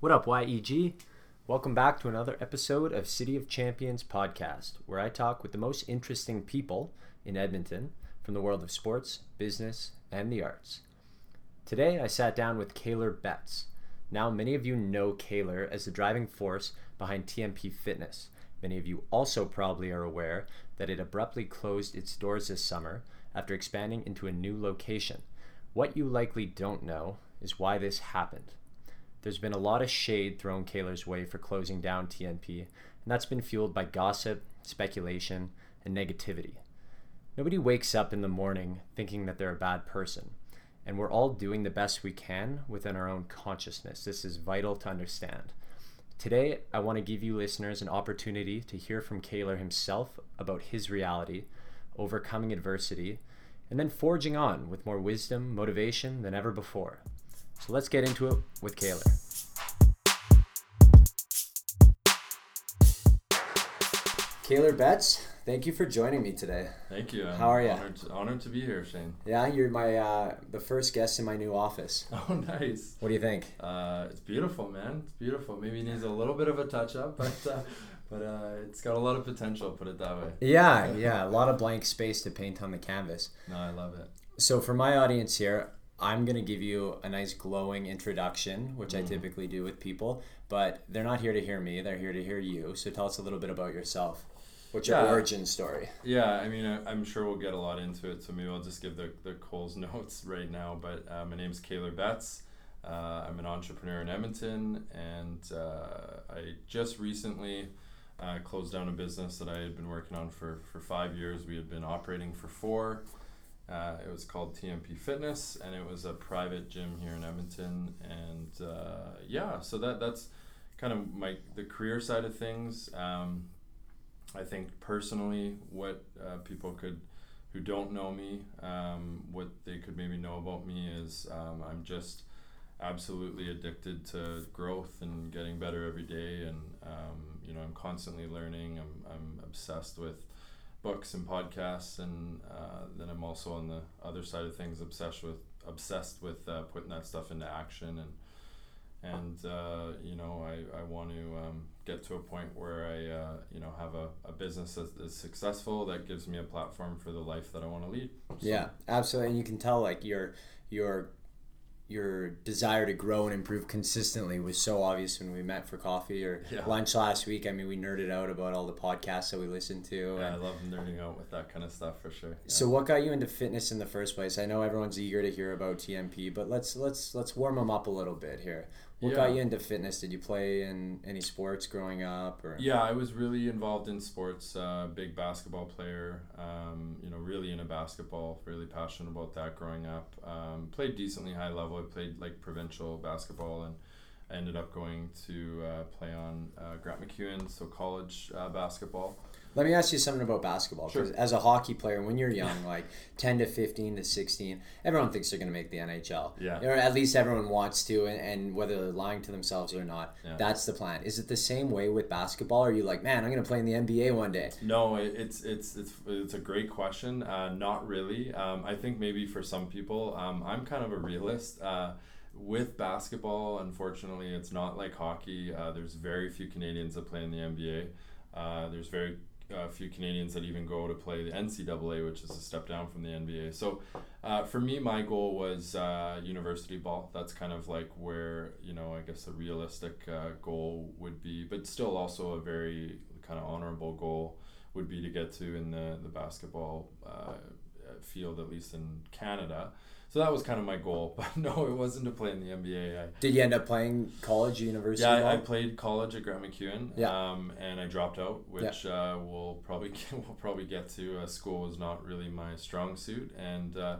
What up, YEG? Welcome back to another episode of City of Champions podcast, where I talk with the most interesting people in Edmonton from the world of sports, business, and the arts. Today, I sat down with Kaylor Betts. Now, many of you know Kaylor as the driving force behind TMP Fitness. Many of you also probably are aware that it abruptly closed its doors this summer after expanding into a new location. What you likely don't know is why this happened. There's been a lot of shade thrown Kaylor's way for closing down TMP, and that's been fueled by gossip, speculation, and negativity. Nobody wakes up in the morning thinking that they're a bad person, and we're all doing the best we can within our own consciousness. This is vital to understand. Today, I want to give you listeners an opportunity to hear from Kaylor himself about his reality, overcoming adversity, and then forging on with more wisdom, motivation than ever before. So let's get into it with Kaylor. Kaylor Betts, thank you for joining me today. Thank you. I'm How are you? Honored to, honored to be here, Shane. Yeah, you're my uh, the first guest in my new office. Oh, nice. What do you think? Uh, it's beautiful, man. It's beautiful. Maybe it needs a little bit of a touch up, but uh, but uh, it's got a lot of potential. Put it that way. Yeah, yeah, a lot of blank space to paint on the canvas. No, I love it. So for my audience here, I'm gonna give you a nice glowing introduction, which I typically do with people, but they're not here to hear me; they're here to hear you. So tell us a little bit about yourself. What's your origin story? Yeah, I mean, I, I'm sure we'll get a lot into it, so maybe I'll just give the, the Coles notes right now. But uh, my is Kaylor Betts. Uh, I'm an entrepreneur in Edmonton, and uh, I just recently uh, closed down a business that I had been working on for, for five years. We had been operating for four. Uh, it was called TMP Fitness, and it was a private gym here in Edmonton. And uh, yeah, so that that's kind of my the career side of things. Um, I think personally, what uh, people could who don't know me, um, what they could maybe know about me is um, I'm just absolutely addicted to growth and getting better every day, and um, you know I'm constantly learning. I'm I'm obsessed with books and podcasts, and uh, then I'm also on the other side of things obsessed with obsessed with uh, putting that stuff into action and and uh, you know I, I want to um, get to a point where I uh, you know have a, a business that is successful that gives me a platform for the life that I want to lead. So- Yeah, absolutely. And you can tell like your your your desire to grow and improve consistently was so obvious when we met for coffee or Yeah. lunch last week. I mean, we nerded out about all the podcasts that we listened to. Yeah, I love nerding out with that kind of stuff for sure. Yeah. so, what got you into fitness in the first place? I know everyone's eager to hear about TMP, but let's let's let's warm them up a little bit here. What got you into fitness? Did you play in any sports growing up? Or Yeah, I was really involved in sports. Uh, big basketball player. Um, you know, really into basketball. Really passionate about that growing up. Um, played decently high level. I played like provincial basketball, and I ended up going to uh, play on uh, Grant MacEwan, so college uh, basketball. Let me ask you something about basketball. Sure. Because as a hockey player, when you're young, like 10 to 15 to 16, everyone thinks they're going to make the NHL. Yeah. Or at least everyone wants to, and, and whether they're lying to themselves or not, Yeah. that's the plan. Is it the same way with basketball? Are you like, man, I'm going to play in the NBA one day? No, it's it's it's it's a great question. Uh, not really. Um, I think maybe for some people, um, I'm kind of a realist. Uh, with basketball, unfortunately, it's not like hockey. Uh, there's very few Canadians that play in the NBA. Uh, there's very uh, few Canadians that even go to play the NCAA, which is a step down from the NBA. So, uh, for me, my goal was uh, university ball. That's kind of like where you know I guess a realistic uh, goal would be, but still also a very kind of honorable goal would be to get to in the the basketball uh, field, at least in Canada. So that was kind of my goal, but no, it wasn't to play in the NBA. I, Did you end up playing college, university? yeah, I, I played college at Grant MacEwan, Yeah. um, and I dropped out, which uh, we'll probably get, we'll probably get to. Uh, school was not really my strong suit, and uh,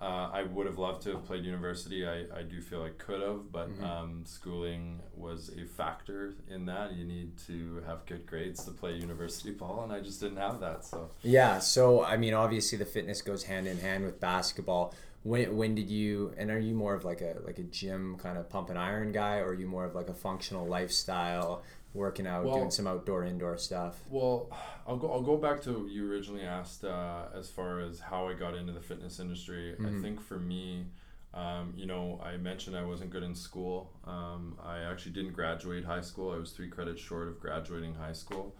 uh, I would have loved to have played university. I, I do feel I could have, but Mhm. um, schooling was a factor in that. You need to have good grades to play university ball, and I just didn't have that. So Yeah, so I mean, obviously the fitness goes hand in hand with basketball. When, when did you and are you more of like a like a gym kind of pump and iron guy, or are you more of like a functional lifestyle, working out, Well- doing some outdoor indoor stuff? Well, I'll go. I'll go back to what you originally asked uh, as far as how I got into the fitness industry. I Mhm. think for me, Um, you know, I mentioned I wasn't good in school. Um, I actually didn't graduate high school. I was three credits short of graduating high school.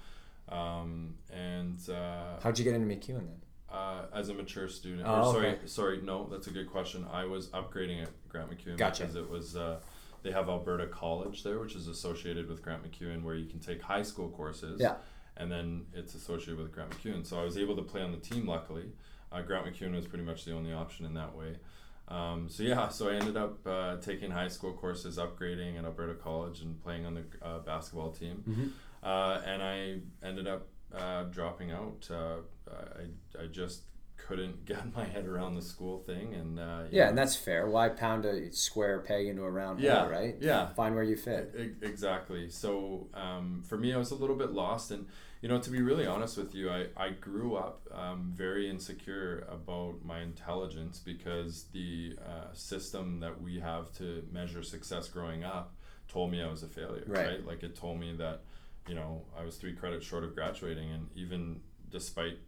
Um, and uh, how'd you get into MacEwan then? Uh, as a mature student. Oh, or sorry, okay. sorry, no, that's a good question. I was upgrading at Grant MacEwan Gotcha. because it was uh, they have Alberta College there, which is associated with Grant MacEwan, where you can take high school courses. Yeah. And then it's associated with Grant MacEwan. So I was able to play on the team. Luckily, uh, Grant MacEwan was pretty much the only option in that way. Um, so yeah, so I ended up uh, taking high school courses, upgrading at Alberta College, and playing on the uh, basketball team. Mm-hmm. Uh, and I ended up uh, dropping out. I, I just couldn't get my head around the school thing, and uh, Yeah, know, and that's fair. Why pound a square peg into a round Yeah, hole, right? yeah. Find where you fit. E- exactly. So um, for me, I was a little bit lost, and you know, to be really honest with you, I I grew up um, very insecure about my intelligence because the uh, system that we have to measure success growing up told me I was a failure. Right. Like it told me that you know I was three credits short of graduating, and even despite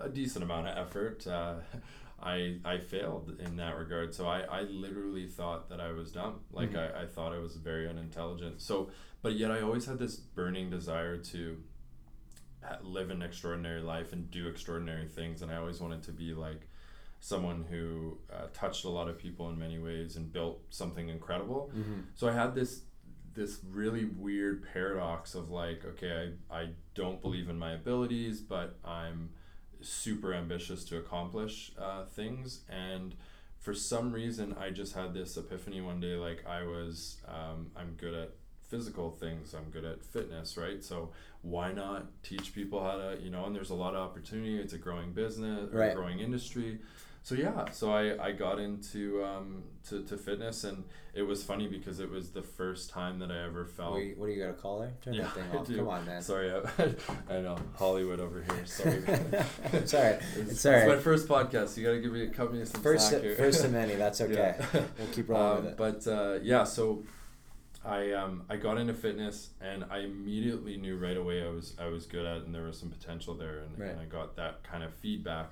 a decent amount of effort. Uh, I, I failed in that regard. So I, I literally thought that I was dumb. Like Mhm. I, I thought I was very unintelligent. So, but yet I always had this burning desire to live an extraordinary life and do extraordinary things. And I always wanted to be like someone who uh, touched a lot of people in many ways and built something incredible. Mm-hmm. So I had this this really weird paradox of like, okay, I, I don't believe in my abilities, but I'm super ambitious to accomplish uh, things. And for some reason, I just had this epiphany one day, like I was, um, I'm good at physical things. I'm good at fitness, right? So why not teach people how to, you know, and there's a lot of opportunity. It's a growing business, or Right. growing industry. So yeah, so I, I got into um, to, to fitness and it was funny because it was the first time that I ever felt you, what do you got a caller? Turn Yeah, that thing off. Come on, man. Sorry, I, I know Hollywood over here. Sorry, It's all right. It's, It's all it's my first podcast. You gotta give me a me some First, slack here. first of many. That's okay. Yeah. We'll keep rolling Um, with it. But uh, yeah, so I um, I got into fitness and I immediately knew right away I was I was good at it and there was some potential there and, Right. and I got that kind of feedback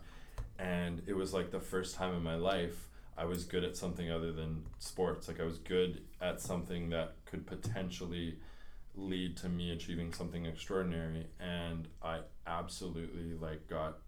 and it was like the first time in my life I was good at something other than sports. Like I was good at something that could potentially lead to me achieving something extraordinary and I absolutely like got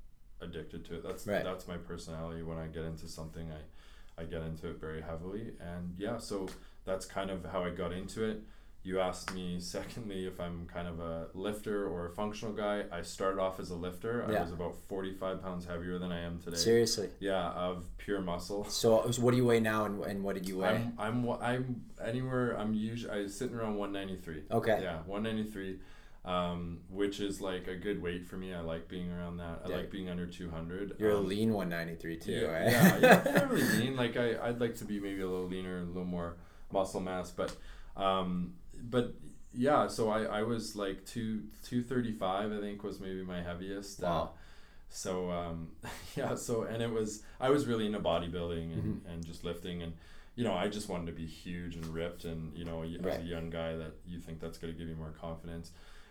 addicted to it. That's Right. that's my personality. When I get into something I I get into it very heavily. And yeah so that's kind of how I got into it you asked me secondly if I'm kind of a lifter or a functional guy I started off as a lifter Yeah. I was about 45 pounds heavier than I am today Seriously. yeah of pure muscle So, so what do you weigh now, and, and what did you weigh? I'm I'm I'm anywhere I'm usually I was sitting around 193 okay. yeah 193 um, which is like a good weight for me I like being around that I Yeah. like being under 200 You're a um, lean 193 too, yeah, right? yeah, yeah, fairly lean. Like I, I'd like to be maybe a little leaner, a little more muscle mass, but, um, but yeah. So I, I was like two, two thirty five. I think was maybe my heaviest. Uh, Wow. so um, yeah. So and it was I was really into bodybuilding and, Mm-hmm. and just lifting and. You know, I just wanted to be huge and ripped, and you know, y- as a young guy, that you think that's going to give you more confidence.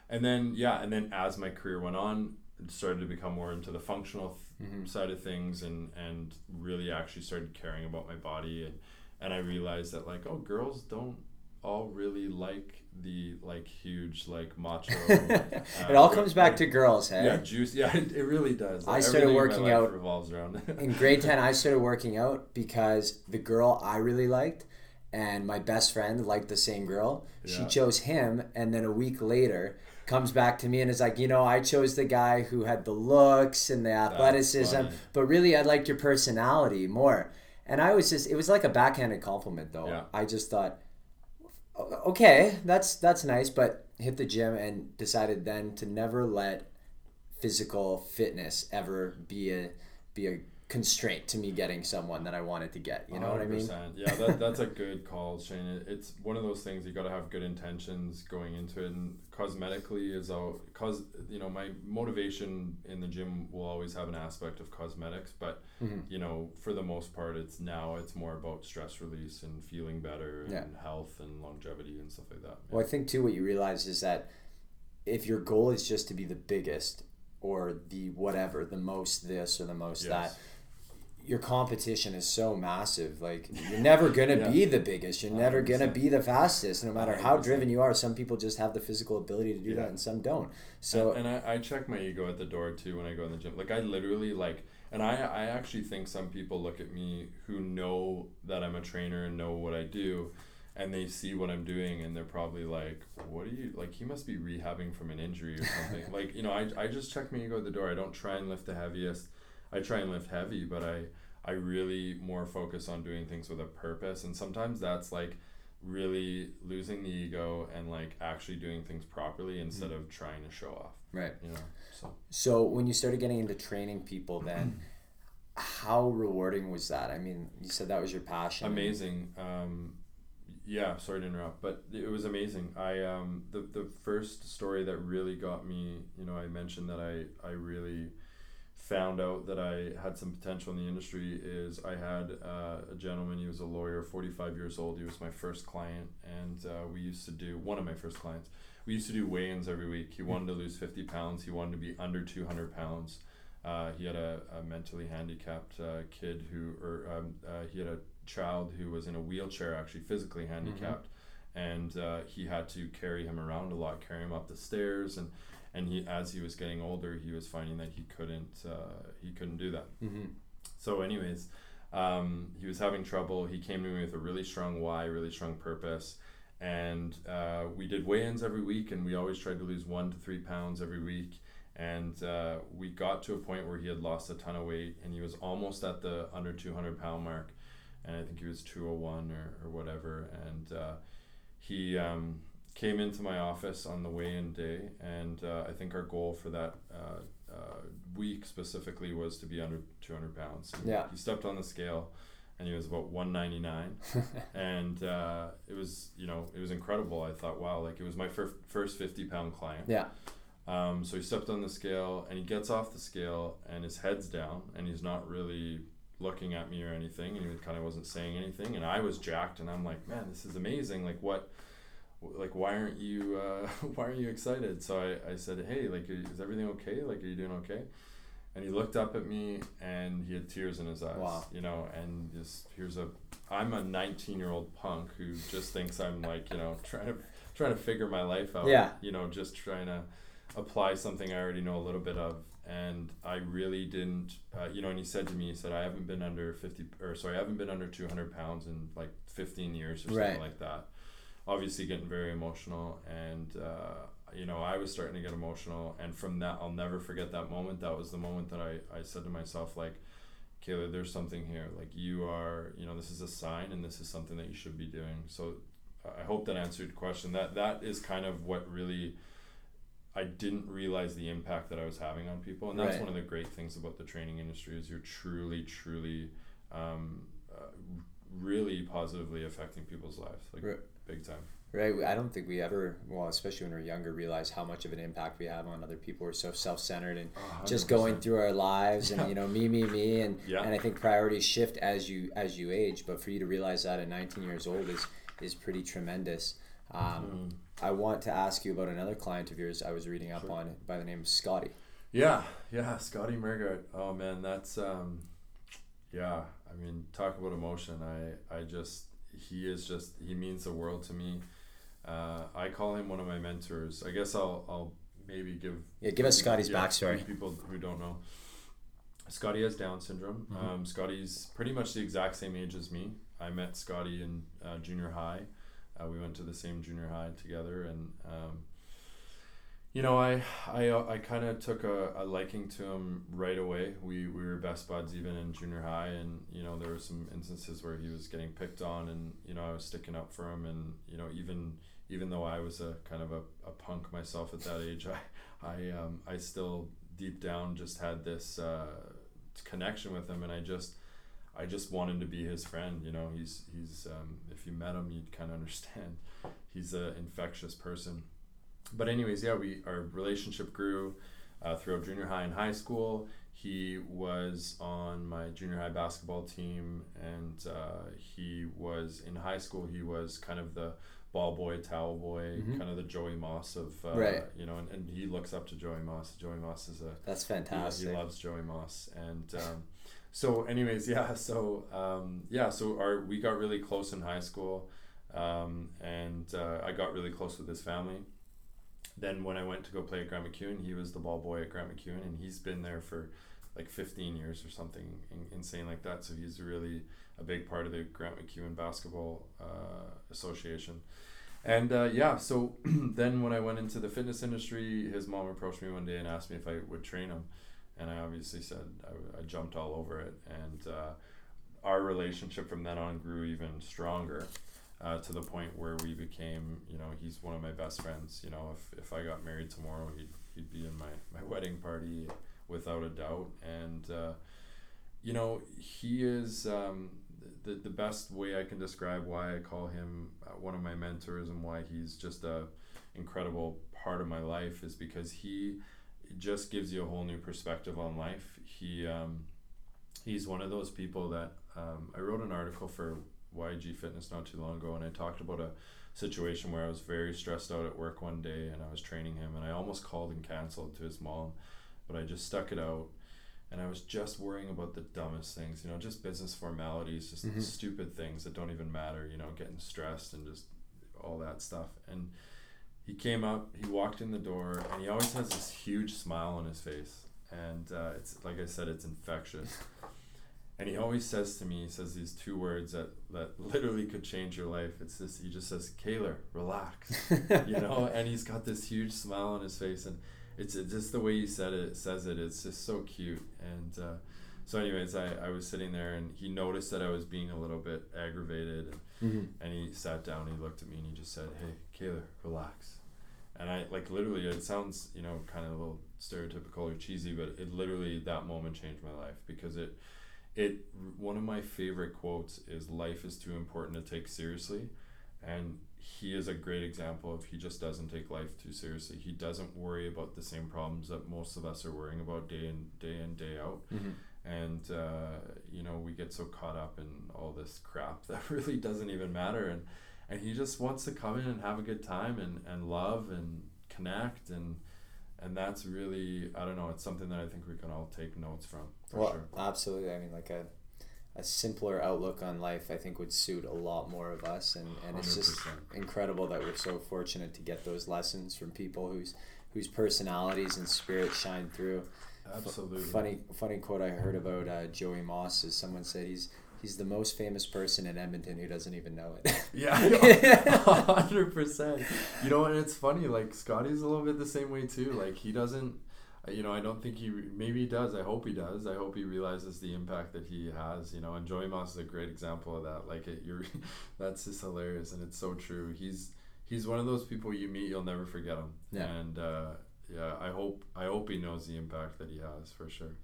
And then, yeah, and then as my career went on, it started to become more into the functional Mhm. side of things and and really actually started caring about my body and and I realized that like oh girls don't all really like the like huge like macho it all uh, comes back to girls, hey? yeah juice yeah it, it really does. I started everything in my working out revolves around in grade 10 i started working out because the girl i really liked and my best friend liked the same girl. She chose him and then a week later comes back to me and is like you know i chose the guy who had the looks and the athleticism but really i liked your personality more. And i was just it was like a backhanded compliment though. Yeah. i just thought "O- okay that's that's nice but hit the gym and decided then to never let physical fitness ever be a be a constraint to me getting someone that I wanted to get. You know what I mean? 100%. Yeah, that, that's a good call, Shane. It, it's one of those things you got to have good intentions going into it, and cosmetically is all cause. You know, my motivation in the gym will always have an aspect of cosmetics, but Mhm. you know, for the most part, it's now it's more about stress release and feeling better and Yeah. health and longevity and stuff like that. Well, I think too what you realize is that if your goal is just to be the biggest or the whatever, the most this or the most Yes. that, your competition is so massive. Like you're never gonna Yeah. be the biggest. You're never gonna be the fastest, no matter how 100%. driven you are. Some people just have the physical ability to do Yeah. that, and some don't. So and, and I, I check my ego at the door too when I go in the gym. Like I literally like, and I I actually think some people look at me who know that I'm a trainer and know what I do, and they see what I'm doing and they're probably like, what are you like? He must be rehabbing from an injury or something. like you know, I I just check my ego at the door. I don't try and lift the heaviest. I try and lift heavy, but I I really more focus on doing things with a purpose, and sometimes that's like really losing the ego and like actually doing things properly instead of trying to show off right. you know so So when you started getting into training people, then how rewarding was that? I mean, you said that was your passion. amazing um yeah sorry to interrupt but it was amazing i um the, the first story that really got me you know i mentioned that i i really found out that i had some potential in the industry is i had uh, a gentleman he was a lawyer 45 years old he was my first client and uh, we used to do one of my first clients we used to do weigh-ins every week. He wanted to lose 50 pounds he wanted to be under 200 pounds. Uh, he had a, a mentally handicapped uh, kid who or um, uh, he had a child who was in a wheelchair actually physically handicapped and uh, he had to carry him around a lot carry him up the stairs and and he as he was getting older he was finding that he couldn't uh, he couldn't do that. Hmm so anyways um, he was having trouble. He came to me with a really strong why really strong purpose. And uh, we did weigh-ins every week and we always tried to lose one to three pounds every week. And uh, we got to a point where he had lost a ton of weight and he was almost at the under 200 pound mark. And i think he was 201 or, or whatever. And uh, he um, came into my office on the weigh-in day and uh, i think our goal for that uh, uh, week specifically was to be under 200 pounds. Yeah. he stepped on the scale and he was about 199 and uh, it was you know it was incredible. I thought wow like it was my fir- first 50 pound client. Yeah. um, so he stepped on the scale and he gets off the scale and his head's down and he's not really looking at me or anything and he kind of wasn't saying anything and I was jacked and I'm like man this is amazing. Like what like why aren't you uh, why aren't you excited so I, I said hey like is everything okay like are you doing okay and he looked up at me and he had tears in his eyes Wow. you know and just here's a I'm a 19 year old punk who just thinks I'm like you know trying to trying to figure my life out Yeah. you know just trying to apply something I already know a little bit of and I really didn't uh, you know and he said to me he said I haven't been under 50 or sorry I haven't been under 200 pounds in like 15 years or something Right. like that obviously getting very emotional and uh, you know I was starting to get emotional and from that I'll never forget that moment. That was the moment that I, I said to myself like Kaylor there's something here. Like you are you know this is a sign and this is something that you should be doing. So I hope that answered your question. That that is kind of what really I didn't realize the impact that I was having on people, and that's Right. one of the great things about the training industry is you're truly, truly, um, uh, really positively affecting people's lives, like Right. Big time. Right. I don't think we ever, well, especially when we're younger, realize how much of an impact we have on other people. We're so self-centered and just going through our lives and Yeah. you know me me me and Yeah. and I think priorities shift as you as you age but for you to realize that at 19 years old is is pretty tremendous um, Mm. I want to ask you about another client of yours I was reading up Sure. on by the name of Scotty Yeah, yeah, Scotty Margaret. Oh man, that's um, yeah. I mean, talk about emotion. I I just he is just he means the world to me. Uh, I call him one of my mentors. I guess I'll I'll maybe give yeah give us Scotty's yeah, backstory People who don't know. Scotty has Down syndrome. Mhm. Um, Scotty's pretty much the exact same age as me. I met Scotty in uh, junior high. Uh, we went to the same junior high together, and um, you know, I I, uh, I kind of took a, a liking to him right away. We we were best buds even in junior high, and you know there were some instances where he was getting picked on, and you know I was sticking up for him, and you know even even though I was a kind of a, a punk myself at that age, I I um, I still deep down just had this uh, connection with him, and I just I just wanted to be his friend. You know, he's he's um, if you met him, you'd kind of understand. He's an infectious person. But anyways, yeah, we our relationship grew uh, throughout junior high and high school. He was on my junior high basketball team, and uh, he was in high school. He was kind of the ball boy, towel boy, Mhm. kind of the Joey Moss of uh, Right. You know, and, and he looks up to Joey Moss. Joey Moss is a that's he, fantastic he loves Joey Moss, and um, so anyways yeah so um, yeah so our we got really close in high school um, and uh, i got really close with his family then when i went to go play at Grant MacEwan he was the ball boy at Grant MacEwan and he's been there for like 15 years or something insane like that. So he's really a big part of the Grant MacEwan basketball uh, association. And uh, yeah so then when i went into the fitness industry his mom approached me one day and asked me if i would train him. And I obviously said I, I jumped all over it, and uh, our relationship from then on grew even stronger. Uh, to the point where we became, you know, he's one of my best friends. You know, if, if I got married tomorrow, he'd, he'd be in my, my wedding party without a doubt. And, uh, you know, he is um, the, the best way I can describe why I call him uh, one of my mentors and why he's just a incredible part of my life is because he just gives you a whole new perspective on life. He um, he's one of those people that um, I wrote an article for YEG Fitness not too long ago, and I talked about a situation where I was very stressed out at work one day, and I was training him, and I almost called and canceled to his mom, but I just stuck it out. And I was just worrying about the dumbest things, you know, just business formalities, just mm-hmm. stupid things that don't even matter, you know, getting stressed and just all that stuff. And he came up, he walked in the door, and he always has this huge smile on his face. And uh, it's like I said, it's infectious. And he always says to me, he says these two words that, that literally could change your life. It's this, he just says, Kaylor, relax. you know, and he's got this huge smile on his face. And it's, it's just the way he said it, says it, it's just so cute. And uh, so, anyways, I, I was sitting there and he noticed that I was being a little bit aggravated. And, mm-hmm. and he sat down, he looked at me, and he just said, Hey, Kaylor, relax and I like literally it sounds you know kind of a little stereotypical or cheesy but it literally that moment changed my life because it it one of my favorite quotes is life is too important to take seriously and he is a great example of he just doesn't take life too seriously. He doesn't worry about the same problems that most of us are worrying about day in day in day out. Mm-hmm. and uh, you know we get so caught up in all this crap that really doesn't even matter. And and he just wants to come in and have a good time and, and love and connect and and that's really I don't know it's something that I think we can all take notes from for well, sure. Absolutely. I mean like a a simpler outlook on life I think would suit a lot more of us and, and it's 100%. just incredible that we're so fortunate to get those lessons from people whose whose personalities and spirit shine through. Absolutely. F- funny funny quote I heard about uh, Joey Moss is someone said he's He's the most famous person in Edmonton who doesn't even know it. yeah, hundred percent. You know, and it's funny. Like Scotty's a little bit the same way too. Like he doesn't. You know, I don't think he. Maybe he does. I hope he does. I hope he realizes the impact that he has. You know, and Joey Moss is a great example of that. Like it, you're. that's just hilarious, and it's so true. He's he's one of those people you meet, you'll never forget him. Yeah. And uh, yeah, I hope I hope he knows the impact that he has for sure.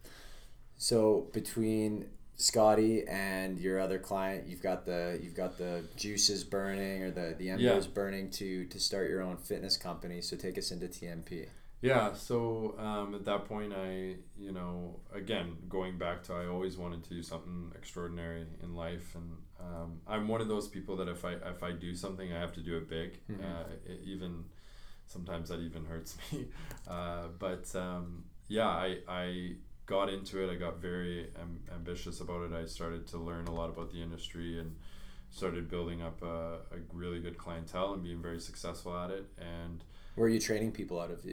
So between Scotty and your other client, you've got the you've got the juices burning or the the embers yeah. burning to to start your own fitness company. So take us into TMP. Yeah. So um, at that point, I you know again going back to I always wanted to do something extraordinary in life, and um, I'm one of those people that if I if I do something, I have to do it big. Mm-hmm. Uh, it even sometimes that even hurts me. Uh, but um, yeah, I I got into it. I got very am- ambitious about it. I started to learn a lot about the industry and started building up a, a really good clientele and being very successful at it. And where are you training people out of?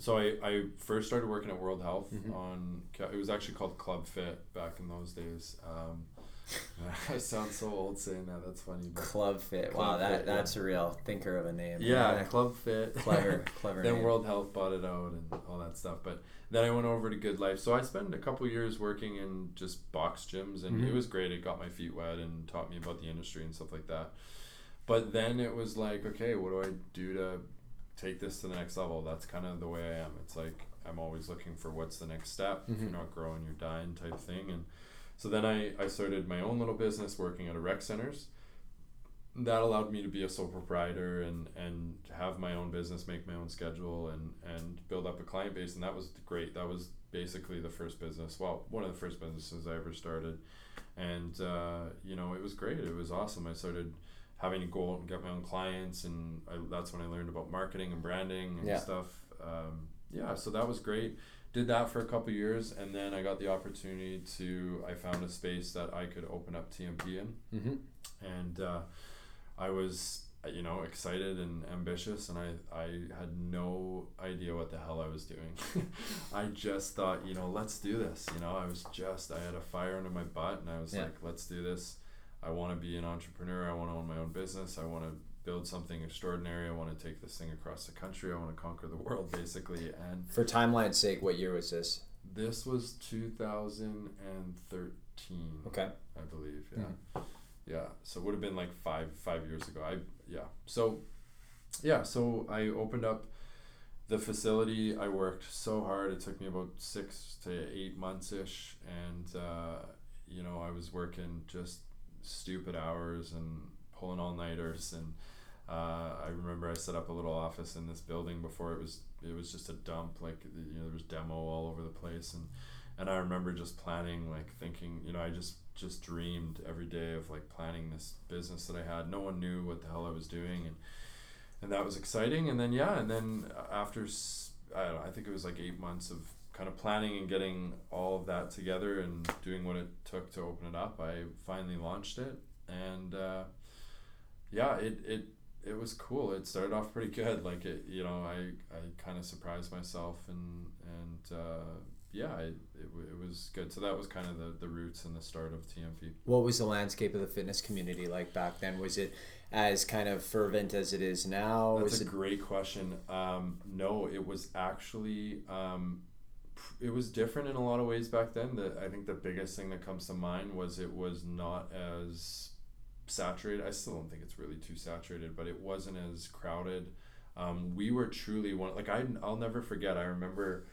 So I, I first started working at World Health mm-hmm. on it was actually called Club Fit back in those days. Um, I sound so old saying that. That's funny. Club Fit. Club wow, that Fit, that's yeah. a real thinker of a name. Yeah, yeah. Club Fit. Clever, clever. then name. World Health bought it out and all that stuff. But then I went over to GoodLife. So I spent a couple years working in just box gyms, and mm-hmm. it was great. It got my feet wet and taught me about the industry and stuff like that. But then it was like, okay, what do I do to take this to the next level? That's kind of the way I am. It's like I'm always looking for what's the next step. Mm-hmm. If you're not growing, you're dying type thing. And so then I, I started my own little business working at a rec centers that allowed me to be a sole proprietor and and have my own business make my own schedule and and build up a client base. And that was great. That was basically the first business well one of the first businesses i ever started. And uh, you know it was great. It was awesome. I started having to go out and get my own clients. And I, that's when i learned about marketing and branding and yeah. stuff. Um, yeah so that was great. Did that for a couple years, and then I got the opportunity to. I found a space that I could open up TMP in, Mm-hmm. and uh, I was you know excited and ambitious, and I I had no idea what the hell I was doing. I just thought you know let's do this. You know I was just I had a fire under my butt, and I was Yeah. like let's do this. I want to be an entrepreneur. I want to own my own business. I want to build something extraordinary. I want to take this thing across the country. I want to conquer the world, basically. And For timeline's sake, what year was this? this was 2013, Okay. I believe. Yeah, mm-hmm. Yeah. So it would have been like five five years ago. I yeah. So yeah. So I opened up the facility. I worked so hard. It took me about six to eight months ish, and uh, you know I was working just stupid hours and pulling all nighters and. Uh, I remember I set up a little office in this building before it was it was just a dump like you know there was demo all over the place and and I remember just planning like thinking you know I just just dreamed every day of like planning this business that I had. No one knew what the hell I was doing and and that was exciting. And then yeah and then after I don't know I think it was like eight months of kind of planning and getting all of that together and doing what it took to open it up I finally launched it. And uh, yeah it, it it was cool. It started off pretty good. Like it you know I, I kind of surprised myself and and uh, yeah it, it, it was good so that was kind of the, the roots and the start of TMP What was the landscape of the fitness community like back then? Was it as kind of fervent as it is now? That's was a it great question. Um, no, it was actually um, it was different in a lot of ways back then. The I think the biggest thing that comes to mind was it was not as saturated. I still don't think it's really too saturated, but it wasn't as crowded. Um, we were truly one. Like I, I'll never forget. I remember.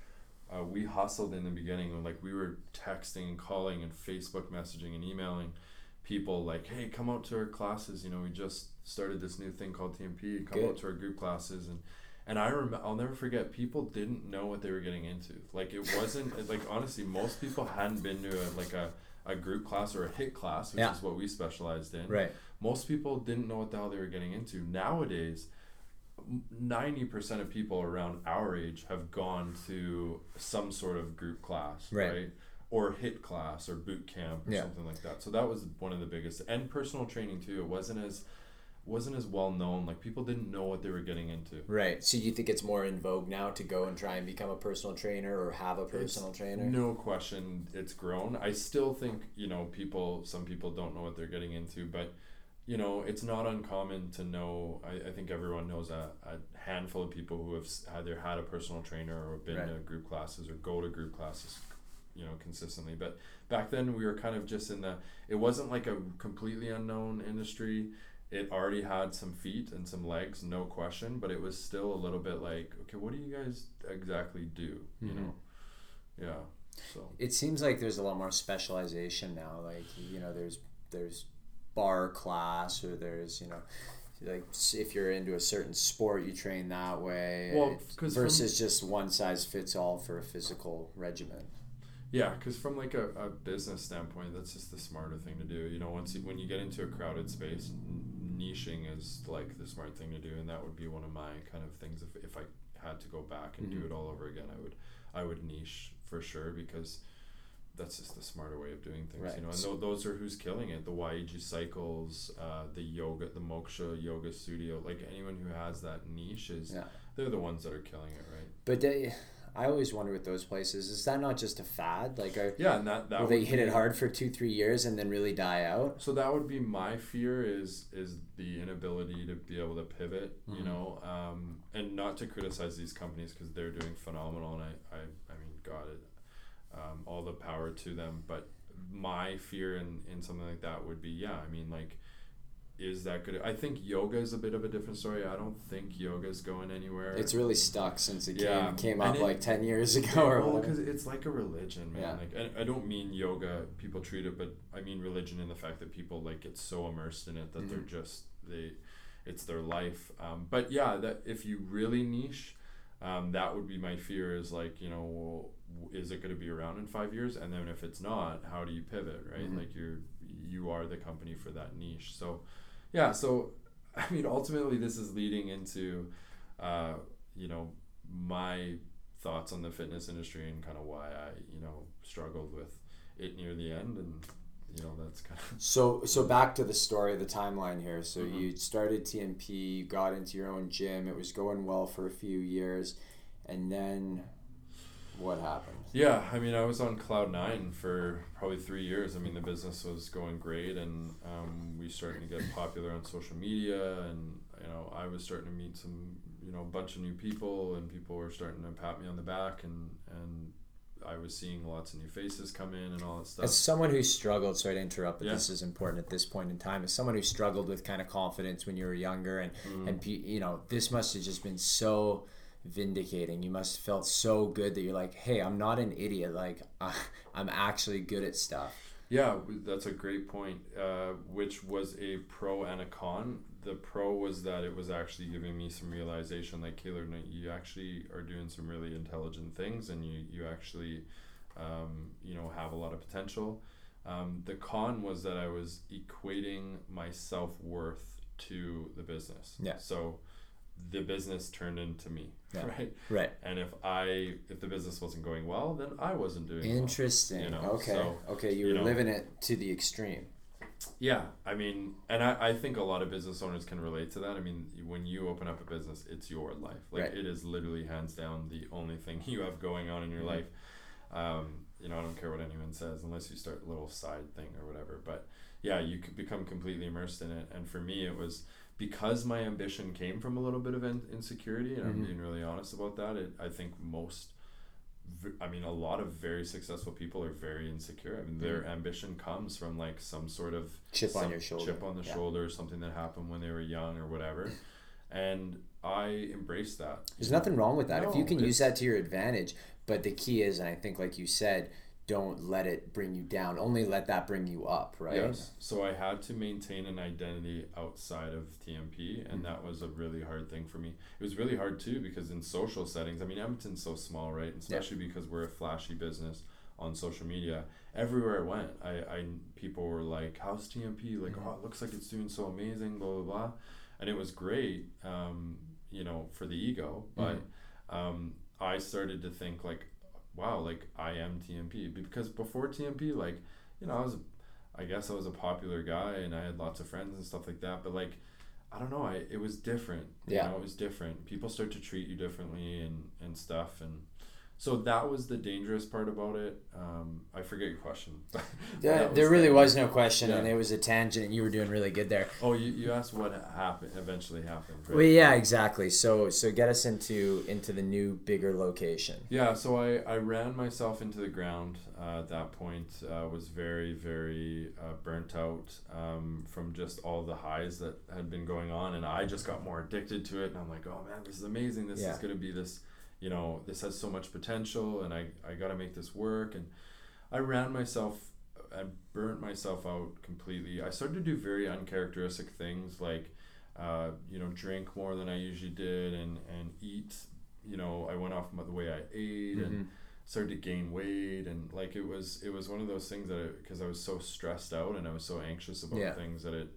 Uh, we hustled in the beginning when like we were texting and calling and Facebook messaging and emailing people like, hey, come out to our classes. You know, we just started this new thing called TMP. Come Good. out to our group classes and and I remember I'll never forget people didn't know what they were getting into. Like it wasn't like honestly most people hadn't been to a, like a, a group class or a hit class, which Yeah. is what we specialized in. right? Most people didn't know what the hell they were getting into. Nowadays, ninety percent of people around our age have gone to some sort of group class, Right. right? Or hit class or boot camp or Yeah. something like that. So that was one of the biggest and personal training too. It wasn't as wasn't as well known. Like people didn't know what they were getting into. Right. So you think it's more in vogue now to go and try and become a personal trainer or have a personal trainer? No question, it's grown. I still think you know people. Some people don't know what they're getting into, but you know it's not uncommon to know. I, I think everyone knows a, a handful of people who have either had a personal trainer or been Right. to group classes or go to group classes, you know, consistently. But back then we were kind of just in the. It wasn't like a completely unknown industry. It already had some feet and some legs, no question, but it was still a little bit like, okay, what do you guys exactly do? You Mhm. know, yeah. So It seems like there's a lot more specialization now. Like you know, there's there's bar class or there's you know. Like if you're into a certain sport, you train that way. Well, 'cause from- versus just one size fits all for a physical regimen. yeah, because from like a, a business standpoint, that's just the smarter thing to do. You know, once you, when you get into a crowded space, niching is like the smart thing to do, and that would be one of my kind of things. If, if I had to go back and Mhm. do it all over again, I would I would niche for sure because that's just the smarter way of doing things. Right. You know, and th- those are who's killing it. The YEG cycles, uh, the yoga, the Moksha Yoga Studio. Like anyone who has that niche is Yeah. they're the ones that are killing it, right? But they, I always wonder with those places, is that not just a fad? Like, are, Yeah, and that that will they hit be- it hard for two, three years and then really die out? So that would be my fear is is the inability to be able to pivot, you Mhm. know, um, and not to criticize these companies because they're doing phenomenal, and I, I, I mean, God, it, um, all the power to them. But my fear in in something like that would be, yeah, I mean, like, is that good? I think yoga is a bit of a different story. I don't think yoga is going anywhere. It's really stuck since it Yeah. came came up it- like ten years ago or well, because it's like a religion, man. Yeah. Like, and I don't mean yoga. People treat it, but I mean religion in the fact that people like get so immersed in it that they're Mhm. just they, it's their life. Um, but yeah, that if you really niche, um, that would be my fear. Is like you know, is it going to be around in five years? And then if it's not, how do you pivot? Right? Mhm. Like you're you are the company for that niche. So, yeah. So, I mean, ultimately, this is leading into, uh, you know, my thoughts on the fitness industry and kind of why I you know struggled with it near the end and you know that's kind of So so back to the story, the timeline here. So Mhm. you started TMP, you got into your own gym. It was going well for a few years, and then what happened? Yeah, I mean, I was on cloud nine for probably three years. I mean, the business was going great, and um, we starting to get popular on social media, and you know, I was starting to meet some, you know, a bunch of new people, and people were starting to pat me on the back, and and I was seeing lots of new faces come in and all that stuff. As someone who struggled, sorry to interrupt, but Yeah. this is important at this point in time. As someone who struggled with kind of confidence when you were younger, and Mm. and you know, this must have just been so vindicating. You must have felt so good that you're like, hey, I'm not an idiot. Like I, I'm actually good at stuff. Yeah, that's a great point. Uh, which was a pro and a con. The pro was that it was actually giving me some realization, like Kaylor, no, you actually are doing some really intelligent things, and you you actually, um, you know, have a lot of potential. Um, the con was that I was equating my self worth to the business. Yeah. So, the business turned into me, Yeah. right? Right. And if I if the business wasn't going well, then I wasn't doing well. Interesting. you know, okay. so, okay. You you were know. living it to the extreme. Yeah, I mean, and I, I think a lot of business owners can relate to that. I mean, when you open up a business, it's your life. Like Right. it is literally hands down the only thing you have going on in your Mhm. life. Um, you know, I don't care what anyone says unless you start a little side thing or whatever. But yeah, you could become completely immersed in it. And for me, it was because my ambition came from a little bit of in- insecurity, and Mhm. I'm being really honest about that. It, I think most I mean, a lot of very successful people are very insecure. I mean, their ambition comes from like some sort of Chip on your shoulder. chip on the Yeah. shoulder, something that happened when they were young or whatever. And I embrace that. There's nothing wrong with that. if you can use that to your advantage, but the key is, and I think, like you said, don't let it bring you down. Only let that bring you up, right? Yes. So I had to maintain an identity outside of TMP, and Mhm. that was a really hard thing for me. It was really hard too because in social settings, I mean, Edmonton's so small, right? And especially because we're a flashy business on social media. Everywhere I went, I, I people were like, "How's TMP?" Like, Mhm. "Oh, it looks like it's doing so amazing." Blah blah blah, and it was great, um, you know, for the ego. But um, I started to think like, wow, like I am TMP because before TMP, like you know, I was, I guess I was a popular guy and I had lots of friends and stuff like that. But like, I don't know, I it was different. Yeah. You know, it was different. People start to treat you differently and and stuff and. So that was the dangerous part about it. Um, I forget your question. There, That there was really the- was no question, and it was a tangent, and you were doing really good there. Oh, you, you asked what happened eventually happened. Right? Well, yeah, exactly. So, so get us into into the new bigger location. Yeah, so I, I ran myself into the ground uh, at that point. Uh, was very, very uh, burnt out um, from just all the highs that had been going on. And I just got more addicted to it. And I'm like, oh man, this is amazing. This Yeah. is going to be this, you know, this has so much potential. And I, I got to make this work. And I ran myself i burnt myself out completely. I started to do very uncharacteristic things like, uh, you know, drink more than I usually did and, and eat. You know, I went off the way I ate and Mhm. started to gain weight and like it was it was one of those things that because I was so stressed out and I was so anxious about Yeah. things that it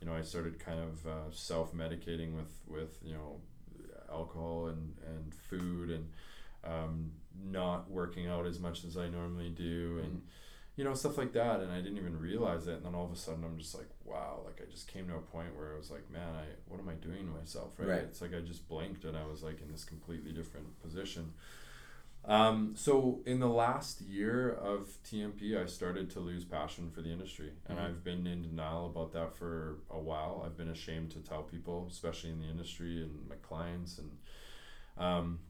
you know I started kind of uh, self medicating with with you know alcohol and and food and um, not working out as much as I normally do and you know stuff like that. And I didn't even realize it. And then all of a sudden I'm just like wow like I just came to a point where I was like man I what am I doing to myself right, Right. it's like I just blinked and I was like in this completely different position um, so in the last year of TMP, I started to lose passion for the industry, and Mhm. I've been in denial about that for a while. I've been ashamed to tell people, especially in the industry and my clients, and um,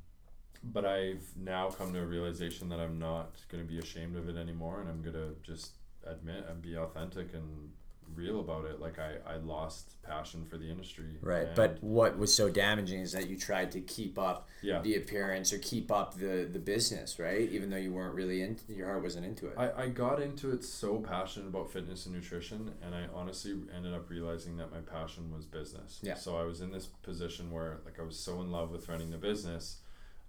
but I've now come to a realization that I'm not going to be ashamed of it anymore, and I'm going to just admit and be authentic and real about it. Like I, I lost passion for the industry, Right. and- But what was so damaging is that you tried to keep up yeah, the appearance or keep up the the business, right? Even though you weren't really in, your heart wasn't into it. I, I got into it so passionate about fitness and nutrition and I honestly ended up realizing that my passion was business. Yeah. So I was in this position where like I was so in love with running the business,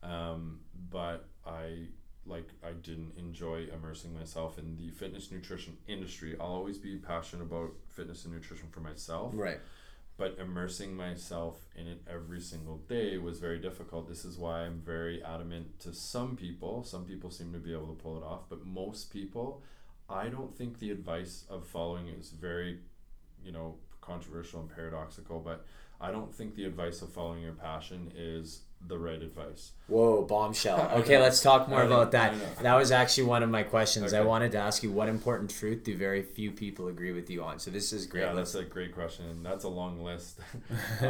um, but I like I didn't enjoy immersing myself in the fitness nutrition industry. I'll always be passionate about fitness and nutrition for myself, right. but immersing myself in it every single day was very difficult. This is why I'm very adamant to some people. Some people seem to be able to pull it off, but most people, I don't think the advice of following is very, you know, controversial and paradoxical, but I don't think the advice of following your passion is the right advice. Whoa, bombshell. Okay, let's talk more about that. That was actually one of my questions. Okay. I wanted to ask you what important truth do very few people agree with you on? So this is great. Yeah, that's a great question. That's a long list. um,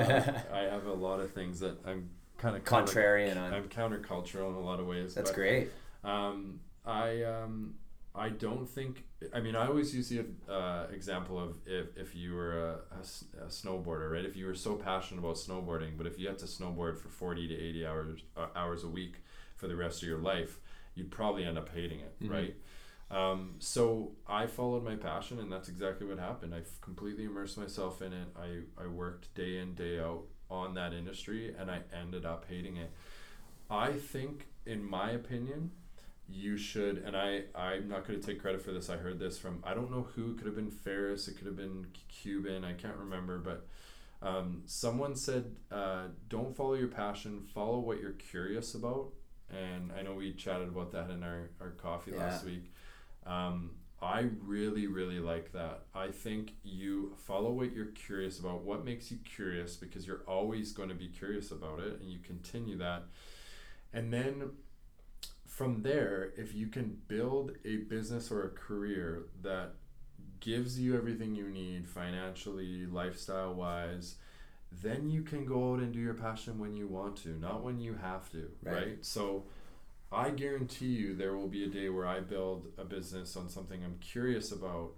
I have a lot of things that I'm kind of contrarian on. I'm countercultural in a lot of ways. That's but, great. Um, I um, I don't think. I mean, I always use the uh, example of if, if you were a, a, a, snowboarder, right? If you were so passionate about snowboarding, but if you had to snowboard for forty to eighty hours uh, hours a week for the rest of your life, you'd probably end up hating it, mm-hmm. right? Um, so I followed my passion, and that's exactly what happened. I completely immersed myself in it. I I worked day in day out on that industry, and I ended up hating it. I think, in my opinion you should and i i'm not going to take credit for this i heard this from i don't know who it could have been ferriss it could have been cuban i can't remember but um, someone said uh, don't follow your passion follow what you're curious about and i know we chatted about that in our, our coffee yeah. last week. Um, i really really like that. I think you follow what you're curious about what makes you curious because you're always going to be curious about it and you continue that. And then from there, if you can build a business or a career that gives you everything you need financially, lifestyle wise, then you can go out and do your passion when you want to, not when you have to, right? right? So I guarantee you there will be a day where I build a business on something I'm curious about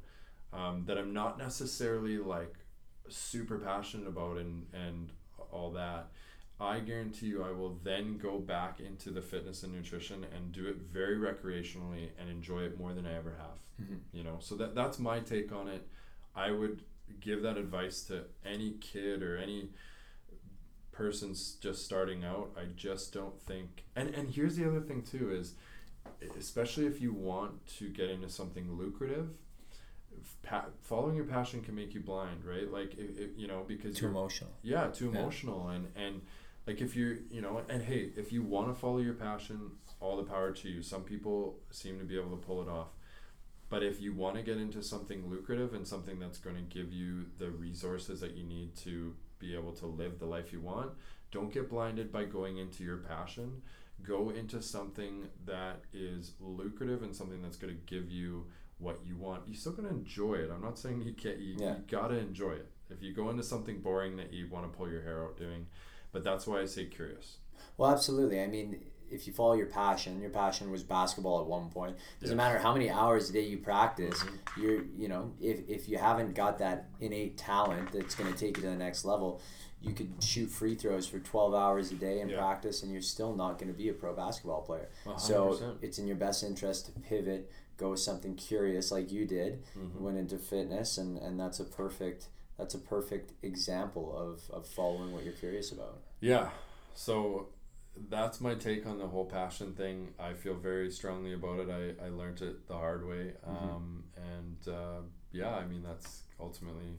um, that I'm not necessarily like super passionate about and, and all that. I guarantee you I will then go back into the fitness and nutrition and do it very recreationally and enjoy it more than I ever have. Mm-hmm. You know, so that that's my take on it. I would give that advice to any kid or any person's just starting out. I just don't think and and here's the other thing too is especially if you want to get into something lucrative, pa- following your passion can make you blind, right? Like, it, it, you know, because too emotional. Yeah, too yeah. emotional, and and like if you're you know and hey if you want to follow your passion all the power to you. Some people seem to be able to pull it off. But if you want to get into something lucrative and something that's going to give you the resources that you need to be able to live the life you want don't get blinded by going into your passion. Go into something that is lucrative and something that's going to give you what you want. You're still going to enjoy it. I'm not saying you can't you, yeah. you gotta enjoy it. If you go into something boring that you want to pull your hair out doing but that's why I say curious. Well, absolutely. I mean, if you follow your passion, your passion was basketball at one point. Doesn't matter how many hours a day you practice. Mm-hmm. You're, you know, if, if you haven't got that innate talent that's going to take you to the next level, you could shoot free throws for 12 hours a day in yeah. practice and you're still not going to be a pro basketball player. 100%. So it's in your best interest to pivot, go with something curious like you did, mm-hmm. went into fitness, and, and that's a perfect – that's a perfect example of, of following what you're curious about. Yeah. So that's my take on the whole passion thing. I feel very strongly about it. I, I learned it the hard way. Mm-hmm. Um, and uh, yeah, I mean, that's ultimately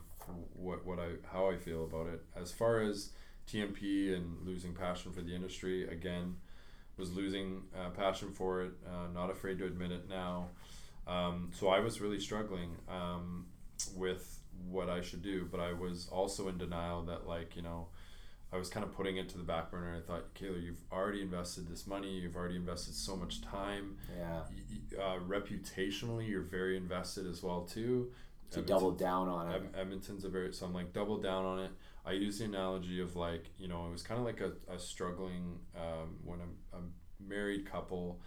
what, what I, how I feel about it. As far as TMP and losing passion for the industry, again, was losing uh, passion for it, uh, not afraid to admit it now. Um, so I was really struggling um, with what I should do, but I was also in denial that like you know, I was kind of putting it to the back burner. I thought, Kaylor, you've already invested this money. You've already invested so much time. Yeah. Uh, reputationally, you're very invested as well too. To Edmonton, double down on it. Edmonton's a very so I'm like double down on it. I use the analogy of like you know it was kind of like a, a struggling um, when a, a married couple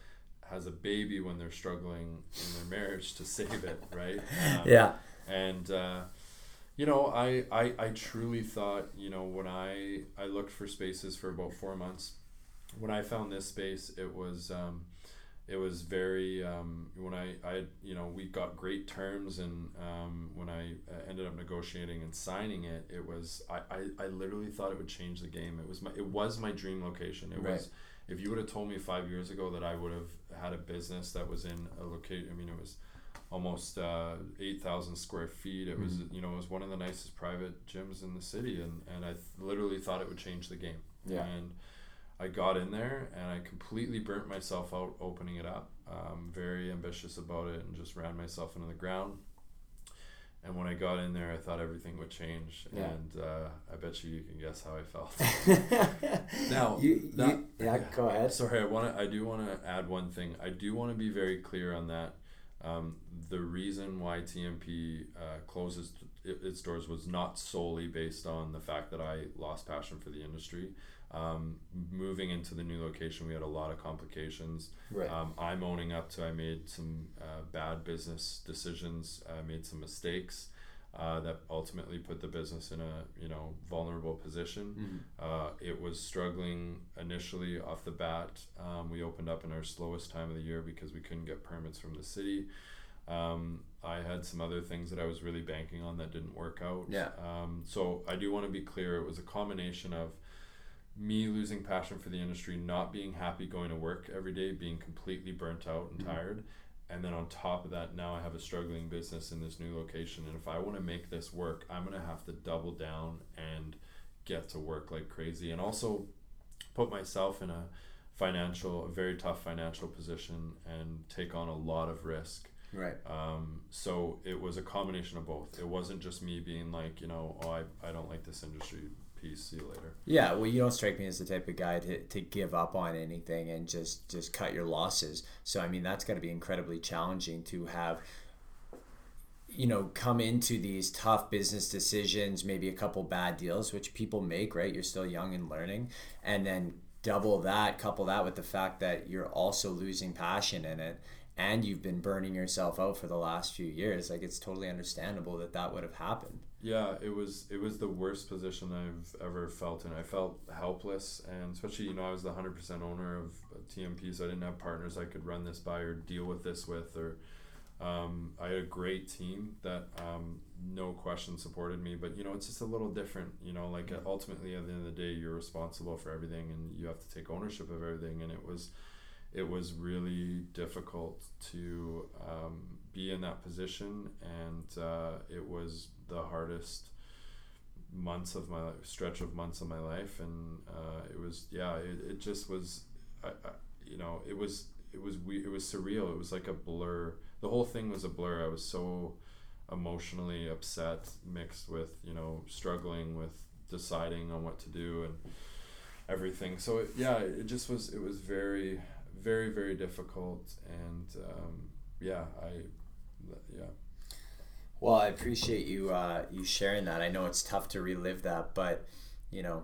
has a baby when they're struggling in their marriage to save it, right? Um, yeah. And uh, you know, I, I I truly thought, you know, when I I looked for spaces for about four months, when I found this space, it was um, it was very um, when I I you know we got great terms and um, when I uh, ended up negotiating and signing it, it was I, I, I literally thought it would change the game. It was my it was my dream location. It right. was if you would have told me five years ago that I would have had a business that was in a location. I mean, it was almost uh, 8,000 square feet. It was, you know, it was one of the nicest private gyms in the city. And, and I th- literally thought it would change the game. Yeah. And I got in there and I completely burnt myself out opening it up. Um, very ambitious about it and just ran myself into the ground. And when I got in there, I thought everything would change. Yeah. And uh, I bet you you can guess how I felt. Now, you, that- you, yeah, go ahead. Sorry, I want to. I do want to add one thing. I do want to be very clear on that. Um, the reason why TMP uh, closes its doors was not solely based on the fact that I lost passion for the industry. Um, moving into the new location, we had a lot of complications. Right. Um, I'm owning up to I made some uh, bad business decisions. I made some mistakes uh, that ultimately put the business in a you know vulnerable position. Mhm. Uh, it was struggling initially off the bat. Um, we opened up in our slowest time of the year because we couldn't get permits from the city. Um, I had some other things that I was really banking on that didn't work out. Yeah. Um, so I do want to be clear. It was a combination of me losing passion for the industry, not being happy going to work every day, being completely burnt out and Mhm. tired. And then on top of that, now I have a struggling business in this new location. And if I want to make this work, I'm going to have to double down and get to work like crazy. And also put myself in a financial, a very tough financial position and take on a lot of risk. Right. Um, so it was a combination of both. It wasn't just me being like, you know, oh, I, I don't like this industry. Peace. See you later. Yeah, well, you don't strike me as the type of guy to, to give up on anything and just just cut your losses. So I mean, that's got to be incredibly challenging to have you know come into these tough business decisions, maybe a couple bad deals, which people make, right? You're still young and learning, and then double that, couple that with the fact that you're also losing passion in it. And you've been burning yourself out for the last few years. Like it's totally understandable that that would have happened. Yeah, it was it was the worst position I've ever felt in. I felt helpless, and especially you know I was the hundred percent owner of TMP, so I didn't have partners I could run this by or deal with this with, or um, I had a great team that um, no question supported me. But you know it's just a little different. You know, like ultimately at the end of the day, you're responsible for everything, and you have to take ownership of everything. And it was it was really difficult to um, be in that position, and uh, it was the hardest months of my life, stretch of months of my life, and uh, it was yeah, it, it just was, I, I, you know, it was it was we it was surreal. It was like a blur. The whole thing was a blur. I was so emotionally upset, mixed with you know struggling with deciding on what to do and everything. So it, yeah, it just was. It was very very very difficult and um, yeah i yeah Well, I appreciate you uh, you sharing that. I know it's tough to relive that, but you know,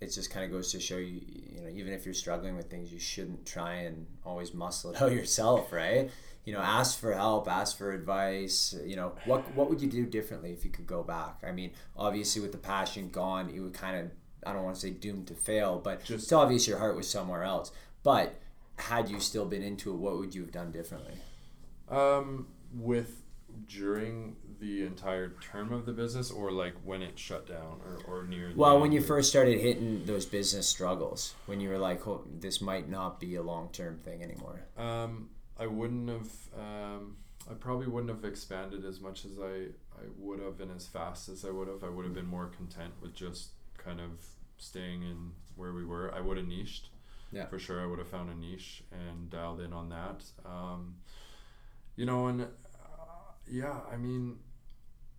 it just kind of goes to show you, you know, even if you're struggling with things, you shouldn't try and always muscle it out yourself, right? You know, ask for help, ask for advice. You know, what what would you do differently if you could go back? I mean, obviously with the passion gone, you would kind of I don't want to say doomed to fail, but Just- it's obvious your heart was somewhere else. But had you still been into it, what would you have done differently? um with during the entire term of the business or like when it shut down or, or near the Well, when you first started hitting those business struggles, when you were like, oh, this might not be a long term thing anymore. Um, I wouldn't have. Um, I probably wouldn't have expanded as much as I, I would have and as fast as I would have. I would have been more content with just kind of staying in where we were. I would have niched. Yeah. For sure, I would have found a niche and dialed in on that. Um, you know, and uh, yeah, I mean,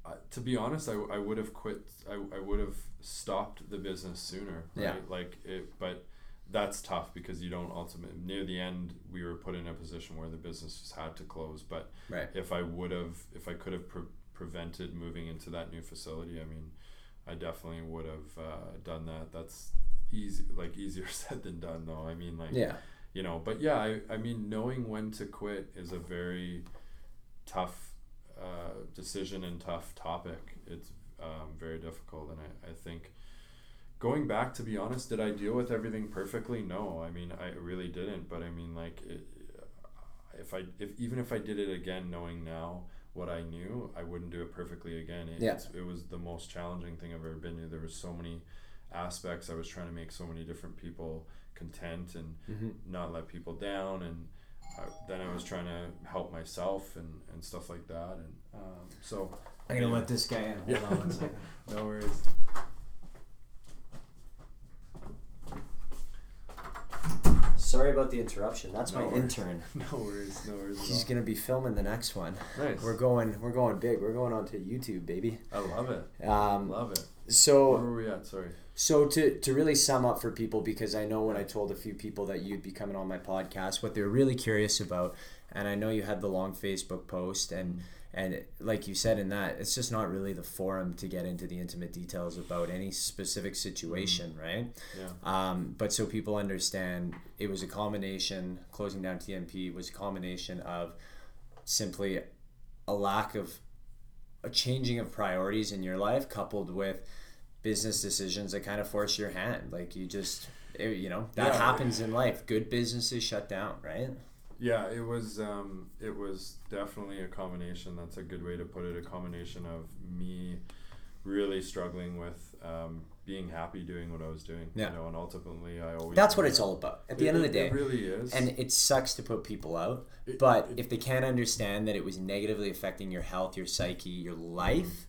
uh, to be honest, I, I would have quit. I, I would have stopped the business sooner. Right? Yeah. Like it, but that's tough because you don't ultimately near the end we were put in a position where the business just had to close but Right. if i would have if i could have pre- prevented moving into that new facility i mean i definitely would have uh, done that that's easy like easier said than done though. I mean like Yeah. you know but yeah I, I mean knowing when to quit is a very tough uh, decision and tough topic. It's um, very difficult and I, I think going back to be honest did i deal with everything perfectly? No i mean i really didn't but i mean like it, if i if even if i did it again knowing now what i knew i wouldn't do it perfectly again. It, Yeah. it's- it was the most challenging thing i've ever been to there was so many aspects i was trying to make so many different people content and Mm-hmm. not let people down and I, then I was trying to help myself and, and stuff like that. And um, so I'm gonna let this guy in. Hold Yeah. on one second. no worries. Sorry about the interruption. That's No my worries. intern. No worries. No worries. He's gonna be filming the next one. nice. We're going. We're going big. We're going on to YouTube, baby. I love it. Um, Love it. so Where were we at? Sorry. So to to really sum up for people, because I know when I told a few people that you'd be coming on my podcast, what they're really curious about, and I know you had the long Facebook post, and and like you said in that, it's just not really the forum to get into the intimate details about any specific situation, right? Yeah. Um, but so people understand, it was a combination. Closing down TMP was a combination of simply a lack of a changing of priorities in your life, coupled with business decisions that kind of force your hand. Like you just, it- you know, that Yeah. happens in life. Good businesses shut down, right? Yeah, it was um, it was definitely a combination. That's a good way to put it. A combination of me really struggling with um, being happy doing what I was doing. Yeah. You know, and ultimately I always That's what it's all about. At the It- end of the day, it really is. and it sucks to put people out. It- But it- if they can't understand that it was negatively affecting your health, your psyche, your life,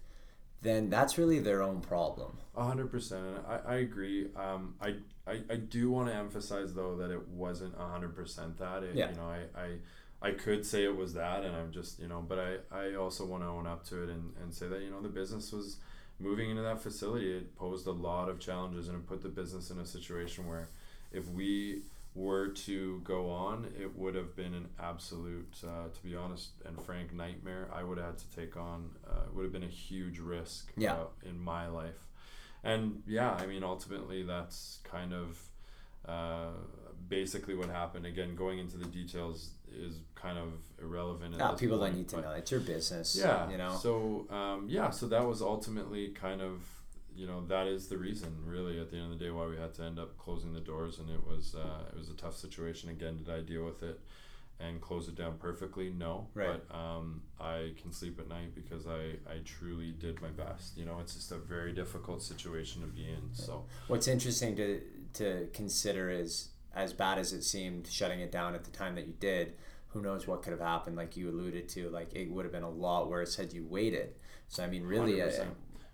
then that's really their own problem. A hundred percent, I, I agree. Um, I, I, I do want to emphasize though that it wasn't a hundred percent that. It, Yeah. You know, I, I, I could say it was that, and I'm just you know, but I, I also want to own up to it and, and say that you know the business was moving into that facility. It posed a lot of challenges and it put the business in a situation where if we were to go on, it would have been an absolute, uh, to be honest and frank, nightmare. I would have had to take on. Uh, it would have been a huge risk. Yeah. Uh, in my life and yeah i mean ultimately that's kind of uh, basically what happened again going into the details is kind of irrelevant at people don't need to know. It's your business. yeah You know. so um, yeah so that was ultimately kind of you know that is the reason really at the end of the day why we had to end up closing the doors and it was uh, it was a tough situation. Again did i deal with it and close it down perfectly? No. Right. but um, i can sleep at night because I, I truly did my best. You know it's just a very difficult situation to be in so. What's interesting to to consider is as bad as it seemed shutting it down at the time that you did, who knows what could have happened? Like you alluded to like it would have been a lot worse had you waited. So I mean really uh,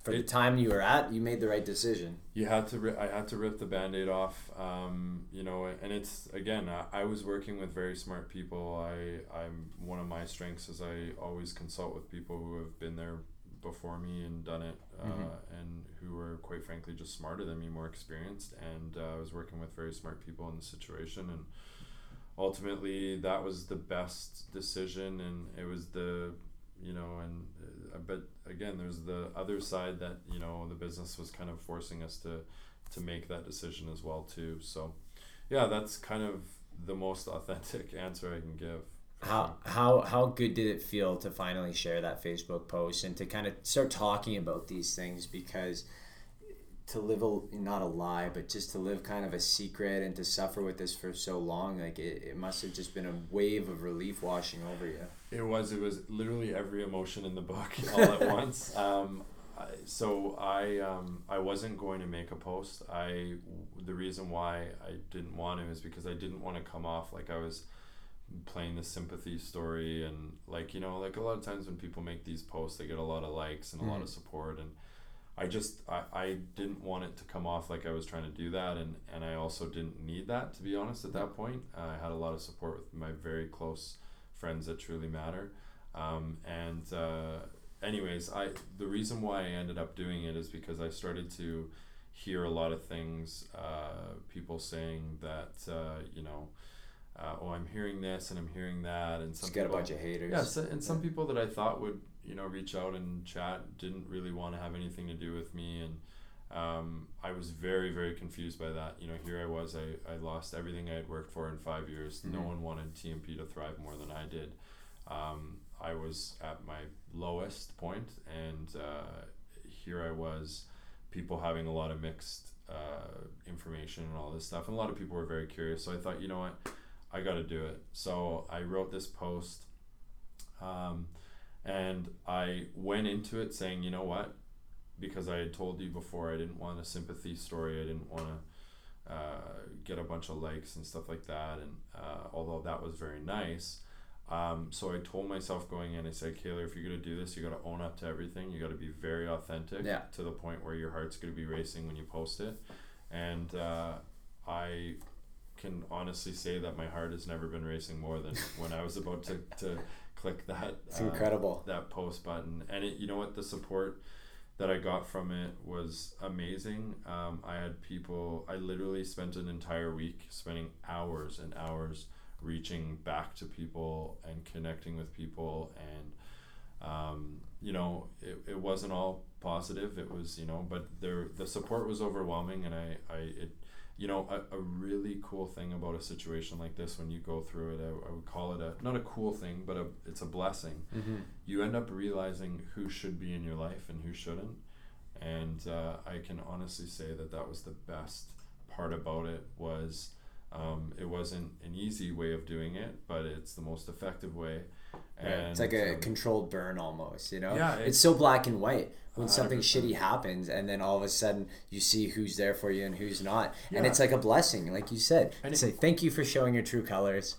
100%. for the time you were at, you made the right decision. you had to ri- I had to rip the band-aid off um, you know and it's again I, I was working with very smart people I I'm one of my strengths is I always consult with people who have been there before me and done it uh, Mhm. and who were quite frankly just smarter than me more experienced and uh, I was working with very smart people in the situation and ultimately that was the best decision and it was the you know and Uh, but again there's the other side that you know the business was kind of forcing us to to make that decision as well too. So yeah that's kind of the most authentic answer i can give. How how how good did it feel to finally share that Facebook post and to kind of start talking about these things? Because to live a not a lie but just to live kind of a secret and to suffer with this for so long like it, it must have just been a wave of relief washing over you. It was. It was literally every emotion in the book all at once. Um, so I um, I wasn't going to make a post. I the reason why I didn't want to is because I didn't want to come off like I was playing the sympathy story and like you know like a lot of times when people make these posts they get a lot of likes and a lot Mhm. of support and I just I, I didn't want it to come off like I was trying to do that and, and I also didn't need that to be honest at that point. I had a lot of support with my very close friends that truly matter. Um, and uh, anyways I the reason why I ended up doing it is because I started to hear a lot of things uh, people saying that uh, you know uh, oh I'm hearing this and I'm hearing that and some Just got a bunch of haters. yeah, so, and some people that I thought would, you know, reach out and chat didn't really want to have anything to do with me, and um, I was very, very confused by that. You know, here I was, I, I lost everything I had worked for in five years. No Mhm. one wanted TMP to thrive more than I did. Um, I was at my lowest point, and uh, here I was, people having a lot of mixed uh, information and all this stuff, and a lot of people were very curious. So I thought, you know what, I got to do it. So I wrote this post. Um, and I went into it saying, you know what? Because I had told you before, I didn't want a sympathy story. I didn't want to uh, get a bunch of likes and stuff like that. And uh, although that was very nice, um, so I told myself going in, I said, Kaylor, if you're gonna do this, you gotta own up to everything. You gotta be very authentic Yeah. to the point where your heart's gonna be racing when you post it. And uh, I can honestly say that my heart has never been racing more than when I was about to, to click that It's uh, incredible. that post button. And it, you know what, the support that I got from it was amazing. Um, I had people. I literally spent an entire week spending hours and hours reaching back to people and connecting with people and um, you know it, it wasn't all positive it was you know but there the support was overwhelming and I, I it you know a, a really cool thing about a situation like this when you go through it I, I would call it a not a cool thing but a, it's a blessing. Mm-hmm. you end up realizing who should be in your life and who shouldn't. And uh, i can honestly say that that was the best part about it was um, it wasn't an easy way of doing it but it's the most effective way and it's like a um, controlled burn almost, you know? Yeah, it's, it's- so black and white. When something 100%. shitty happens, and then all of a sudden you see who's there for you and who's not. And it's like a blessing, like you said. And it- Say, thank you for showing your true colors.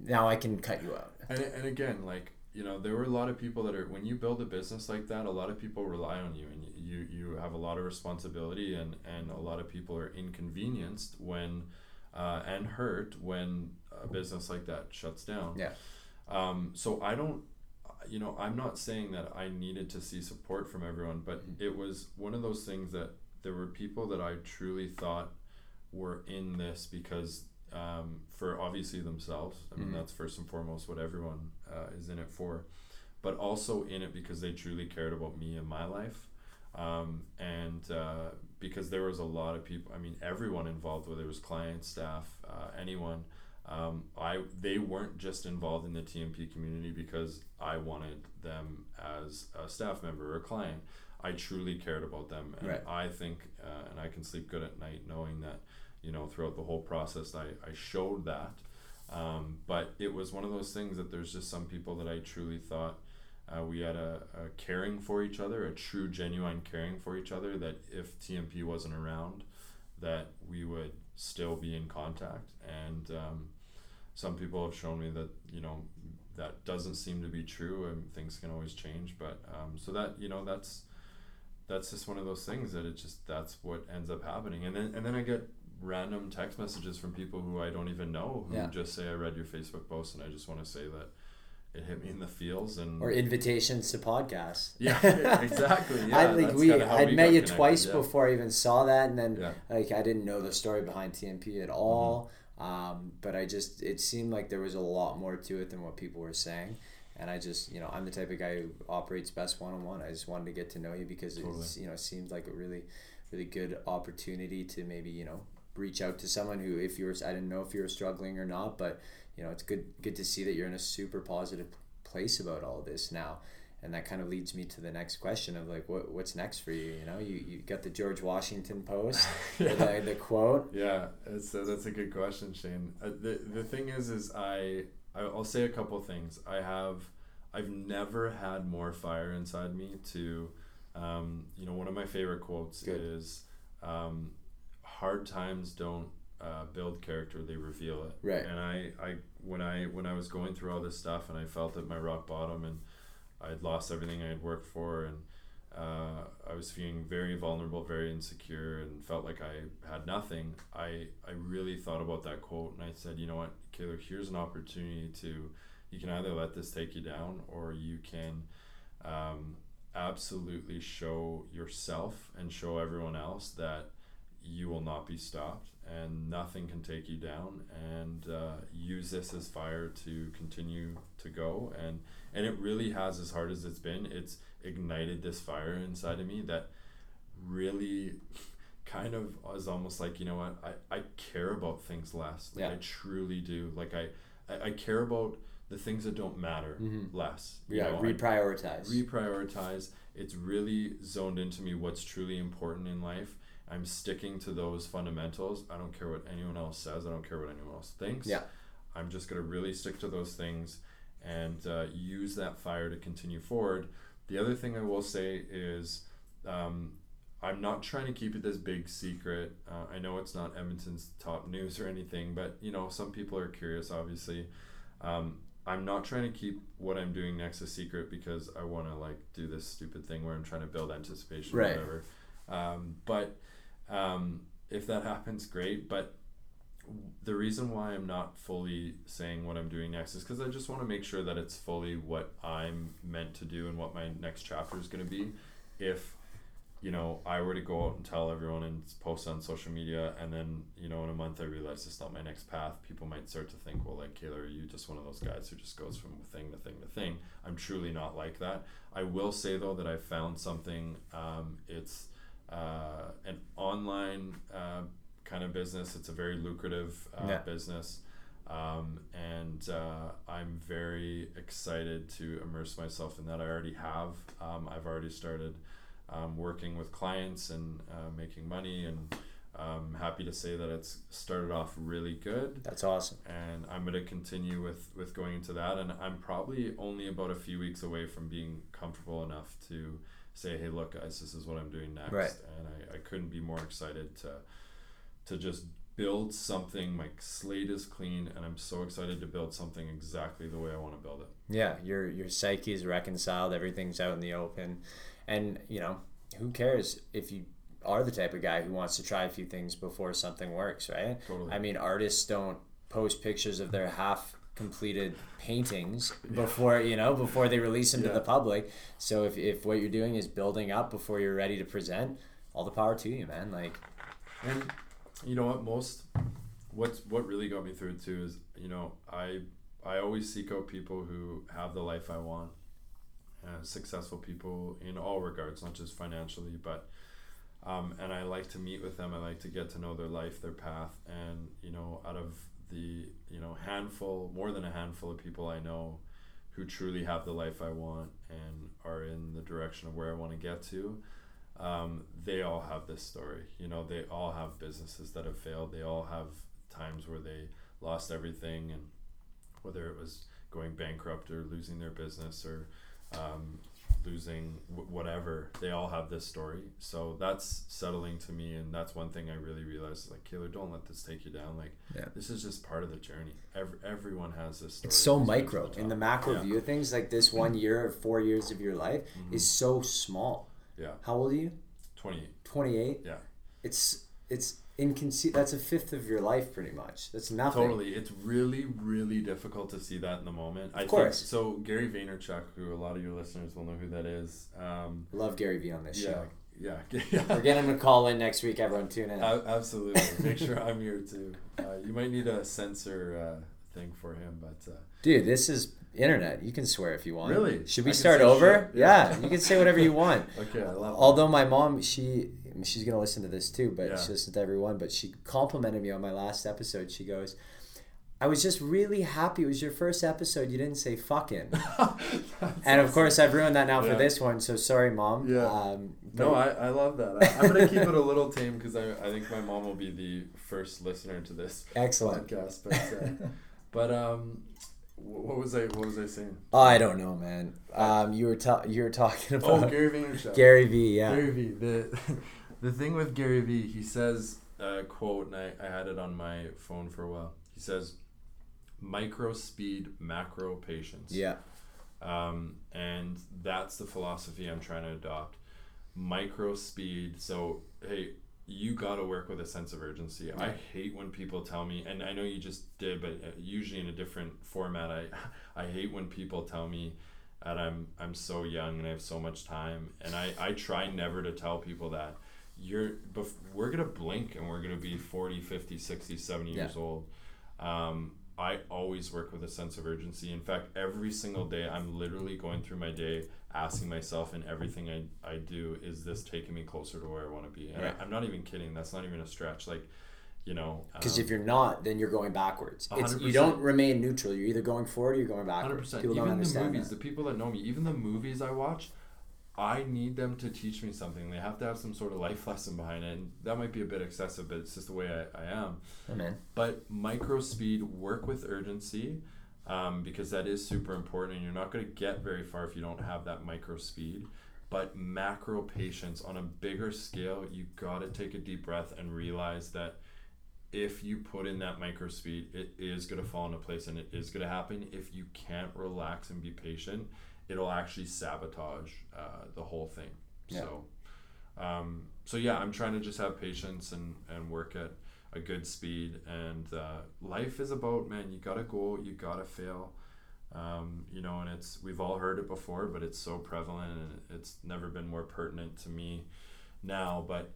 Now I can cut you out. and, and again like you know there were a lot of people that are when you build a business like that a lot of people rely on you and you you have a lot of responsibility and and a lot of people are inconvenienced when uh, and hurt when a business like that shuts down Yeah. Um, so i don't you know i'm not saying that i needed to see support from everyone but it was one of those things that there were people that i truly thought were in this because um, for obviously themselves. I mean, Mhm. that's first and foremost what everyone uh, is in it for, but also in it because they truly cared about me and my life. Um, and uh, because there was a lot of people, I mean, everyone involved, whether it was clients, staff, uh, anyone. Um, I they weren't just involved in the TMP community because I wanted them as a staff member or a client. I truly cared about them, and Right. I think, uh, and I can sleep good at night knowing that you know throughout the whole process I, I showed that um, but it was one of those things that there's just some people that I truly thought uh, we had a, a caring for each other a true genuine caring for each other that if TMP wasn't around that we would still be in contact and um, some people have shown me that you know that doesn't seem to be true and things can always change but um, so that you know that's that's just one of those things that it just that's what ends up happening and then and then I get random text messages from people who I don't even know who Yeah. just say I read your Facebook post and I just want to say that it hit me in the feels and Or invitations to podcasts. yeah exactly yeah I think we I'd met you twice yeah. before I even saw that, and then Yeah. like I didn't know the story behind TMP at all. Um, but I just it seemed like there was a lot more to it than what people were saying. And I just, you know, I'm the type of guy who operates best one on one. I just wanted to get to know you because it's, you know, it seemed like a really, really good opportunity to maybe, you know, reach out to someone who, if you were, I didn't know if you were struggling or not, but you know, it's good, good to see that you're in a super positive place about all this now. And that kind of leads me to the next question of like, what, what's next for you? You know, you, you got the George Washington post, Yeah. the, the quote. Yeah, uh, that's a good question, Shane. Uh, the the thing is, is I I- I'll say a couple things. I have I've never had more fire inside me to, um, you know, one of my favorite quotes Good. is, um, hard times don't uh, build character; they reveal it. Right. And I, I when I when I was going through all this stuff and I felt at my rock bottom and I'd lost everything I had worked for and uh, I was feeling very vulnerable, very insecure, and felt like I had nothing. I I really thought about that quote, and I said, you know what, Kaylor, here's an opportunity to, you can either let this take you down, or you can, um, absolutely show yourself and show everyone else that you will not be stopped and nothing can take you down and uh, use this as fire to continue to go and and it really has as hard as it's been it's ignited this fire inside of me that really kind of is almost like you know what I, I care about things less like Yeah. I truly do like I, I I care about the things that don't matter Mhm. less you Yeah, know, I- reprioritize. reprioritize. It's really zoned into me what's truly important in life. I'm sticking to those fundamentals. I don't care what anyone else says. I don't care what anyone else thinks. Yeah. I'm just going to really stick to those things and uh, use that fire to continue forward. The other thing I will say is um, I'm not trying to keep it this big secret. Uh, I know it's not Edmonton's top news or anything, but you know, some people are curious. Obviously, um, I'm not trying to keep what I'm doing next a secret because I want to like do this stupid thing where I'm trying to build anticipation Right. or whatever. Um, but um, if that happens, great. But the reason why I'm not fully saying what I'm doing next is because I just want to make sure that it's fully what I'm meant to do and what my next chapter is going to be. If you know I were to go out and tell everyone and post on social media, and then you know in a month I realize it's not my next path, people might start to think, well, like Kaylor, are you just one of those guys who just goes from thing to thing to thing? I'm truly not like that. I will say though that I found something. Um, it's uh, an online uh, kind of business. It's a very lucrative uh, Yeah. business. Um, and uh, I'm very excited to immerse myself in that. I already have. Um, I've already started um, working with clients and uh, making money, and I'm happy to say that it's started off really good. That's awesome. And I'm going to continue with, with going into that. And I'm probably only about a few weeks away from being comfortable enough to say, hey, look, guys, this is what I'm doing next. Right. And I, I couldn't be more excited to to just build something. My slate is clean, and I'm so excited to build something exactly the way I want to build it. Yeah, your your psyche is reconciled. Everything's out in the open, and you know who cares if you are the type of guy who wants to try a few things before something works, right? Totally. I mean, artists don't post pictures of their half completed paintings before you know before they release them to the public. So if if what you're doing is building up before you're ready to present, all the power to you, man. Like, And you know what? Most what's what really got me through it too is you know I I always seek out people who have the life I want, uh, successful people in all regards, not just financially, but um, and I like to meet with them. I like to get to know their life, their path, and you know, out of the you know handful, more than a handful of people I know who truly have the life I want and are in the direction of where I want to get to um, they all have this story. You know, they all have businesses that have failed. They all have times where they lost everything, and whether it was going bankrupt or losing their business or um, losing w- whatever, they all have this story. So that's settling to me, and that's one thing I really realized. Like, Kaylor, don't let this take you down. Like, Yeah. this is just part of the journey. Every, everyone has this story. it's so who's been to micro the in the macro Yeah. view of things. Like this one year or four years of your life Mhm. is so small. Yeah, How old are you? 28. 28 Yeah. it's it's inconce- that's a fifth of your life pretty much that's nothing Totally. It's really, really difficult to see that in the moment. I course. think so Gary Vaynerchuk, who a lot of your listeners will know who that is. Um, love gary vee on this yeah, show yeah, we're getting him to call in next week everyone tune in A- Absolutely. Make sure I'm here too. Uh, you might need a censor uh, thing for him, but uh, dude this is internet you can swear if you want Really? should we start over yeah. Yeah. you can say whatever you want okay, I love. although my mom she she's gonna listen to this too but Yeah. she listens to everyone but she complimented me on my last episode she goes I was just really happy it was your first episode you didn't say fucking and of course I've ruined that now for this one so sorry mom Yeah. um, No, I, I love that. I, I'm gonna keep it a little tame because I, I think my mom will be the first listener to this excellent podcast. But uh, but um, what was I what was I saying? Oh, I don't know, man. Um, you were ta- you were talking Oh, about Gary Vaynerchuk. Gary Vee, yeah. Gary V. The the thing with Gary V. he says a quote, and I, I had it on my phone for a while. He says, "Micro speed, macro patience." Yeah, Um, and that's the philosophy I'm trying to adopt. Micro speed. So hey, you got to work with a sense of urgency. I hate when people tell me, and I know you just did, but uh, usually in a different format. I I hate when people tell me that I'm I'm so young and I have so much time, and I I try never to tell people that. You're, bef- we're gonna blink and we're gonna be 40, 50, 60, 70 Yeah. years old. Um, I always work with a sense of urgency. In fact, every single day, I'm literally going through my day asking myself in everything I, I do, is this taking me closer to where I want to be? And Right. I, I'm not even kidding. That's not even a stretch. Like, you know, because um, if you're not, then you're going backwards. It's, you don't remain neutral. You're either going forward or you're going backwards. percent. People Even the movies, that. the people that know me, even the movies I watch, I need them to teach me something. They have to have some sort of life lesson behind it. And that might be a bit excessive, but it's just the way I, I am. Man. But micro speed, work with urgency, um, because that is super important, and you're not going to get very far if you don't have that micro speed. but macro patience on a bigger scale, you got to take a deep breath and realize that if you put in that micro speed, it is going to fall into place and it is going to happen. If you can't relax and be patient, it'll actually sabotage uh, the whole thing. Yeah. So, um, so yeah, I'm trying to just have patience and, and work at a good speed. And uh, life is about, man, you got to go, you got to fail. Um, you know, and it's, we've all heard it before, but it's so prevalent and it's never been more pertinent to me now. But,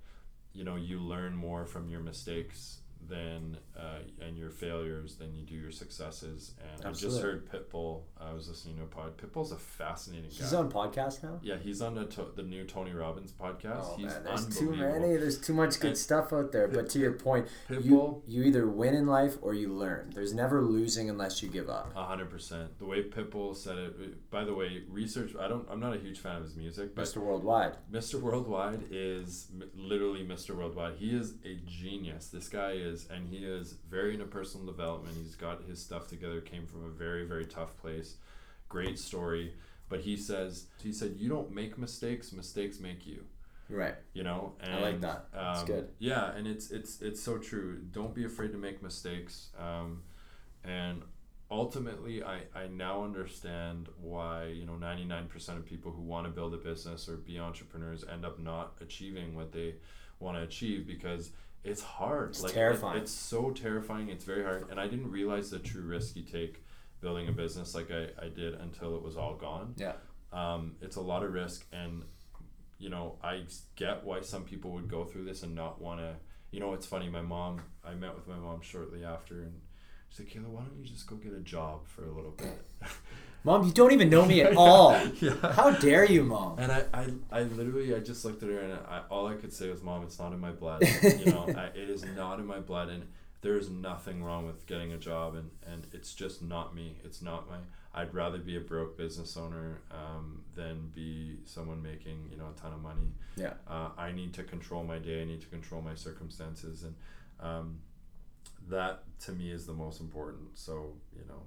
you know, you learn more from your mistakes than uh, and your failures than you do your successes. And I just heard Pitbull. I was listening to a pod. Pitbull's a fascinating guy. He's guy. on podcast now. yeah, he's on the, to- the new Tony Robbins podcast. Oh he's man, there's too many. There's too much good And stuff out there. But to your point, you Pitbull, you either win in life or you learn. There's never losing unless you give up. a hundred percent. The way Pitbull said it. By the way, research. I don't. I'm not a huge fan of his music, but Mr. Worldwide. Mr. Worldwide is literally Mr. Worldwide. He is a genius. This guy is, and he is very into personal development. He's got his stuff together. Came from a very, very tough place. Great story. But he says, he said, you don't make mistakes. Mistakes make you. Right. You know. And, I like that. That's um, good. Yeah, and it's it's it's so true. Don't be afraid to make mistakes. Um, and ultimately I, I now understand why you know 99% of people who want to build a business or be entrepreneurs end up not achieving what they want to achieve because it's hard. It's like it- terrifying. it's so terrifying. It's very hard. And i didn't realize the true risk you take building a business like i, I did until it was all gone. Yeah. um, it's a lot of risk. And you know I get why some people would go through this and not want to you know it's funny. My mom i met with my mom shortly after and she's like kaylor why don't you just go get a job for a little bit Mom, you don't even know me at all. yeah. How dare you, mom? and I, I, I literally I just looked at her and I, all I could say was mom it's not in my blood you know? I, it is not in my blood and there is nothing wrong with getting a job and, and it's just not me. It's not my I'd rather be a broke business owner um, than be someone making you know a ton of money. Yeah. uh, I need to control my day. I need to control my circumstances and um, that to me is the most important. So you know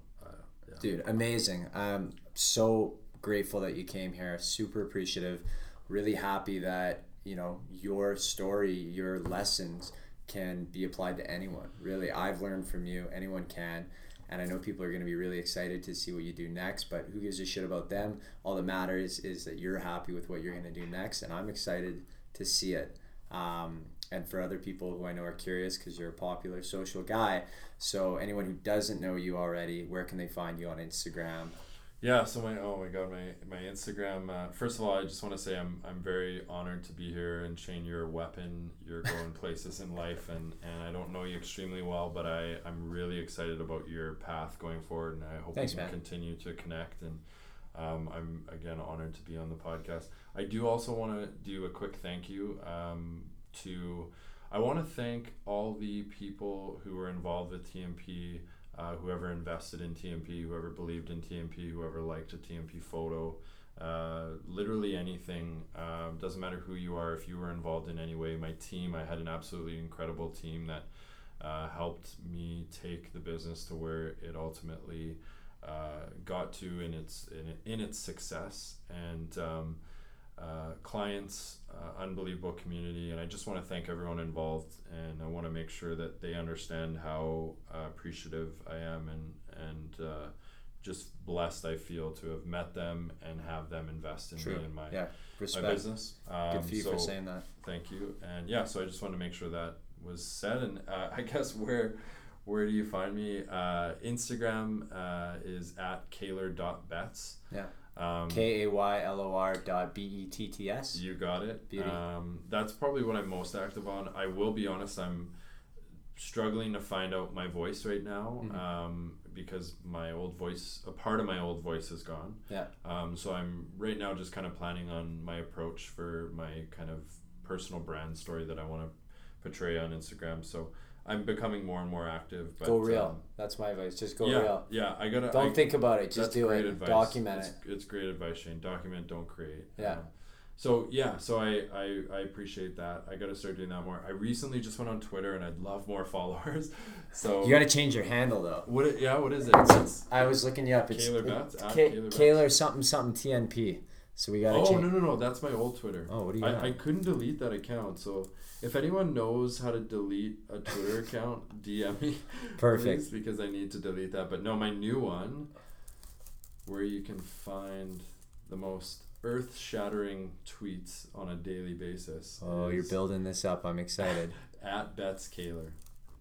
yeah. Dude, amazing. I'm so grateful that you came here. Super appreciative. Really happy that, you know, your story, your lessons can be applied to anyone. Really, I've learned from you. Anyone can. And I know people are going to be really excited to see what you do next, but who gives a shit about them? All that matters is that you're happy with what you're going to do next, and I'm excited to see it. Um, and for other people who I know are curious because you're a popular social guy. So anyone who doesn't know you already, where can they find you on Instagram? Yeah, so my oh my god, my my Instagram. Uh, first of all, I just want to say I'm I'm very honored to be here, and Shane, you're a weapon. You're going places in life, and and I don't know you extremely well, but I I'm really excited about your path going forward, and I hope Thanks, we can man. continue to connect. And um, I'm again honored to be on the podcast. I do also want to do a quick thank you um, to. I want to thank all the people who were involved with TMP uh, whoever invested in TMP, whoever believed in TMP, whoever liked a TMP photo, uh, literally anything. Um, doesn't matter who you are, if you were involved in any way. My team, I had an absolutely incredible team that uh, helped me take the business to where it ultimately uh, got to in its in, in its success and. Um, uh, clients, uh, unbelievable community, and I just want to thank everyone involved. And I want to make sure that they understand how uh, appreciative I am and and uh, just blessed I feel to have met them and have them invest in True. me and my Yeah, my business. Um, Good for you so for saying that. thank you, and yeah, so I just want to make sure that was said. And uh, I guess where where do you find me? Uh, Instagram uh, is at kaylor.betts. Yeah. Um, K A Y L O R dot B E T T S. you got it. Beauty. Um, that's probably what I'm most active on. I will be honest, I'm struggling to find out my voice right now Mhm. um, because my old voice, a part of my old voice is gone. Yeah. Um, so I'm right now just kind of planning on my approach for my kind of personal brand story that I want to portray on Instagram. So I'm becoming more and more active. But, Go real. um, That's my advice. Just go yeah, real. yeah. I gotta. Don't I, think about it. Just do great it. advice. Document it's, it. It's great advice, Shane. Document, don't create. Yeah. Um, so yeah, so I, I I appreciate that. I got to start doing that more. I recently just went on Twitter and I'd love more followers. So You got to change your handle though. what? It, yeah, what is it? It's, I was looking you up. It's it- Betts, K- Kaylor Betts. Kaylor something something TMP. So we gotta Oh change. no no no! That's my old Twitter. Oh, what do you got? I, I couldn't delete that account. So if anyone knows how to delete a Twitter account, DM me. Perfect. because I need to delete that. But no, my new one, where you can find the most earth-shattering tweets on a daily basis. Oh, you're building this up. I'm excited. at Betts Kaylor.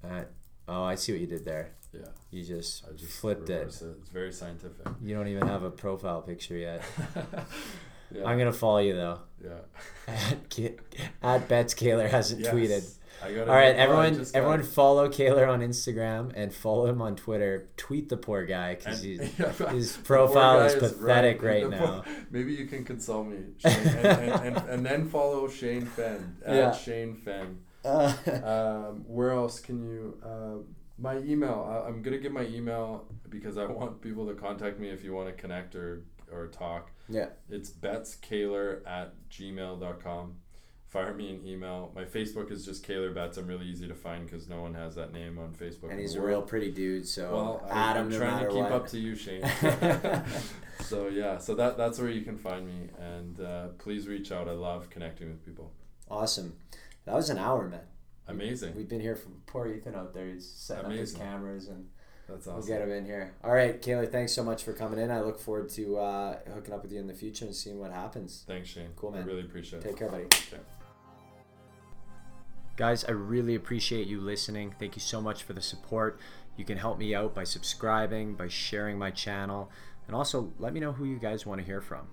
Uh, oh, I see what you did there. Yeah, You just, I just flipped it. reversed It's very scientific. You don't even have a profile picture yet. yeah, I'm gonna follow you though. yeah. At, at Betts Kaylor hasn't Yes. tweeted. I All right, everyone, got everyone, follow Kaylor on Instagram and follow him on Twitter. Tweet the poor guy because yeah, his profile is pathetic right The now. poor- maybe you can console me, Shane, and, and, and, and then follow Shane Fenn at Yeah. Shane Fenn. Uh, Um, where else can you? Uh, my email. I, I'm gonna give my email because I want people to contact me if you want to connect or or talk. yeah, It's bettskaylor at gmail.com. Fire me an email. My Facebook is just Kaylor Betts. I'm really easy to find because no one has that name on Facebook. and he's a real pretty dude. So Well, I, no trying to keep what. up to you, Shane. so yeah, so that that's where you can find me, and uh, please reach out. I love connecting with people. awesome. That was an hour, man. Amazing. We've been here for poor Ethan out there. He's setting up his cameras and That's we'll get him in here. All right, Kaylor, thanks so much for coming in. I look forward to uh, hooking up with you in the future and seeing what happens. Thanks, Shane. Cool, man. I really appreciate it. Take care, buddy. Okay. Guys, I really appreciate you listening. Thank you so much for the support. You can help me out by subscribing, by sharing my channel, and also let me know who you guys want to hear from.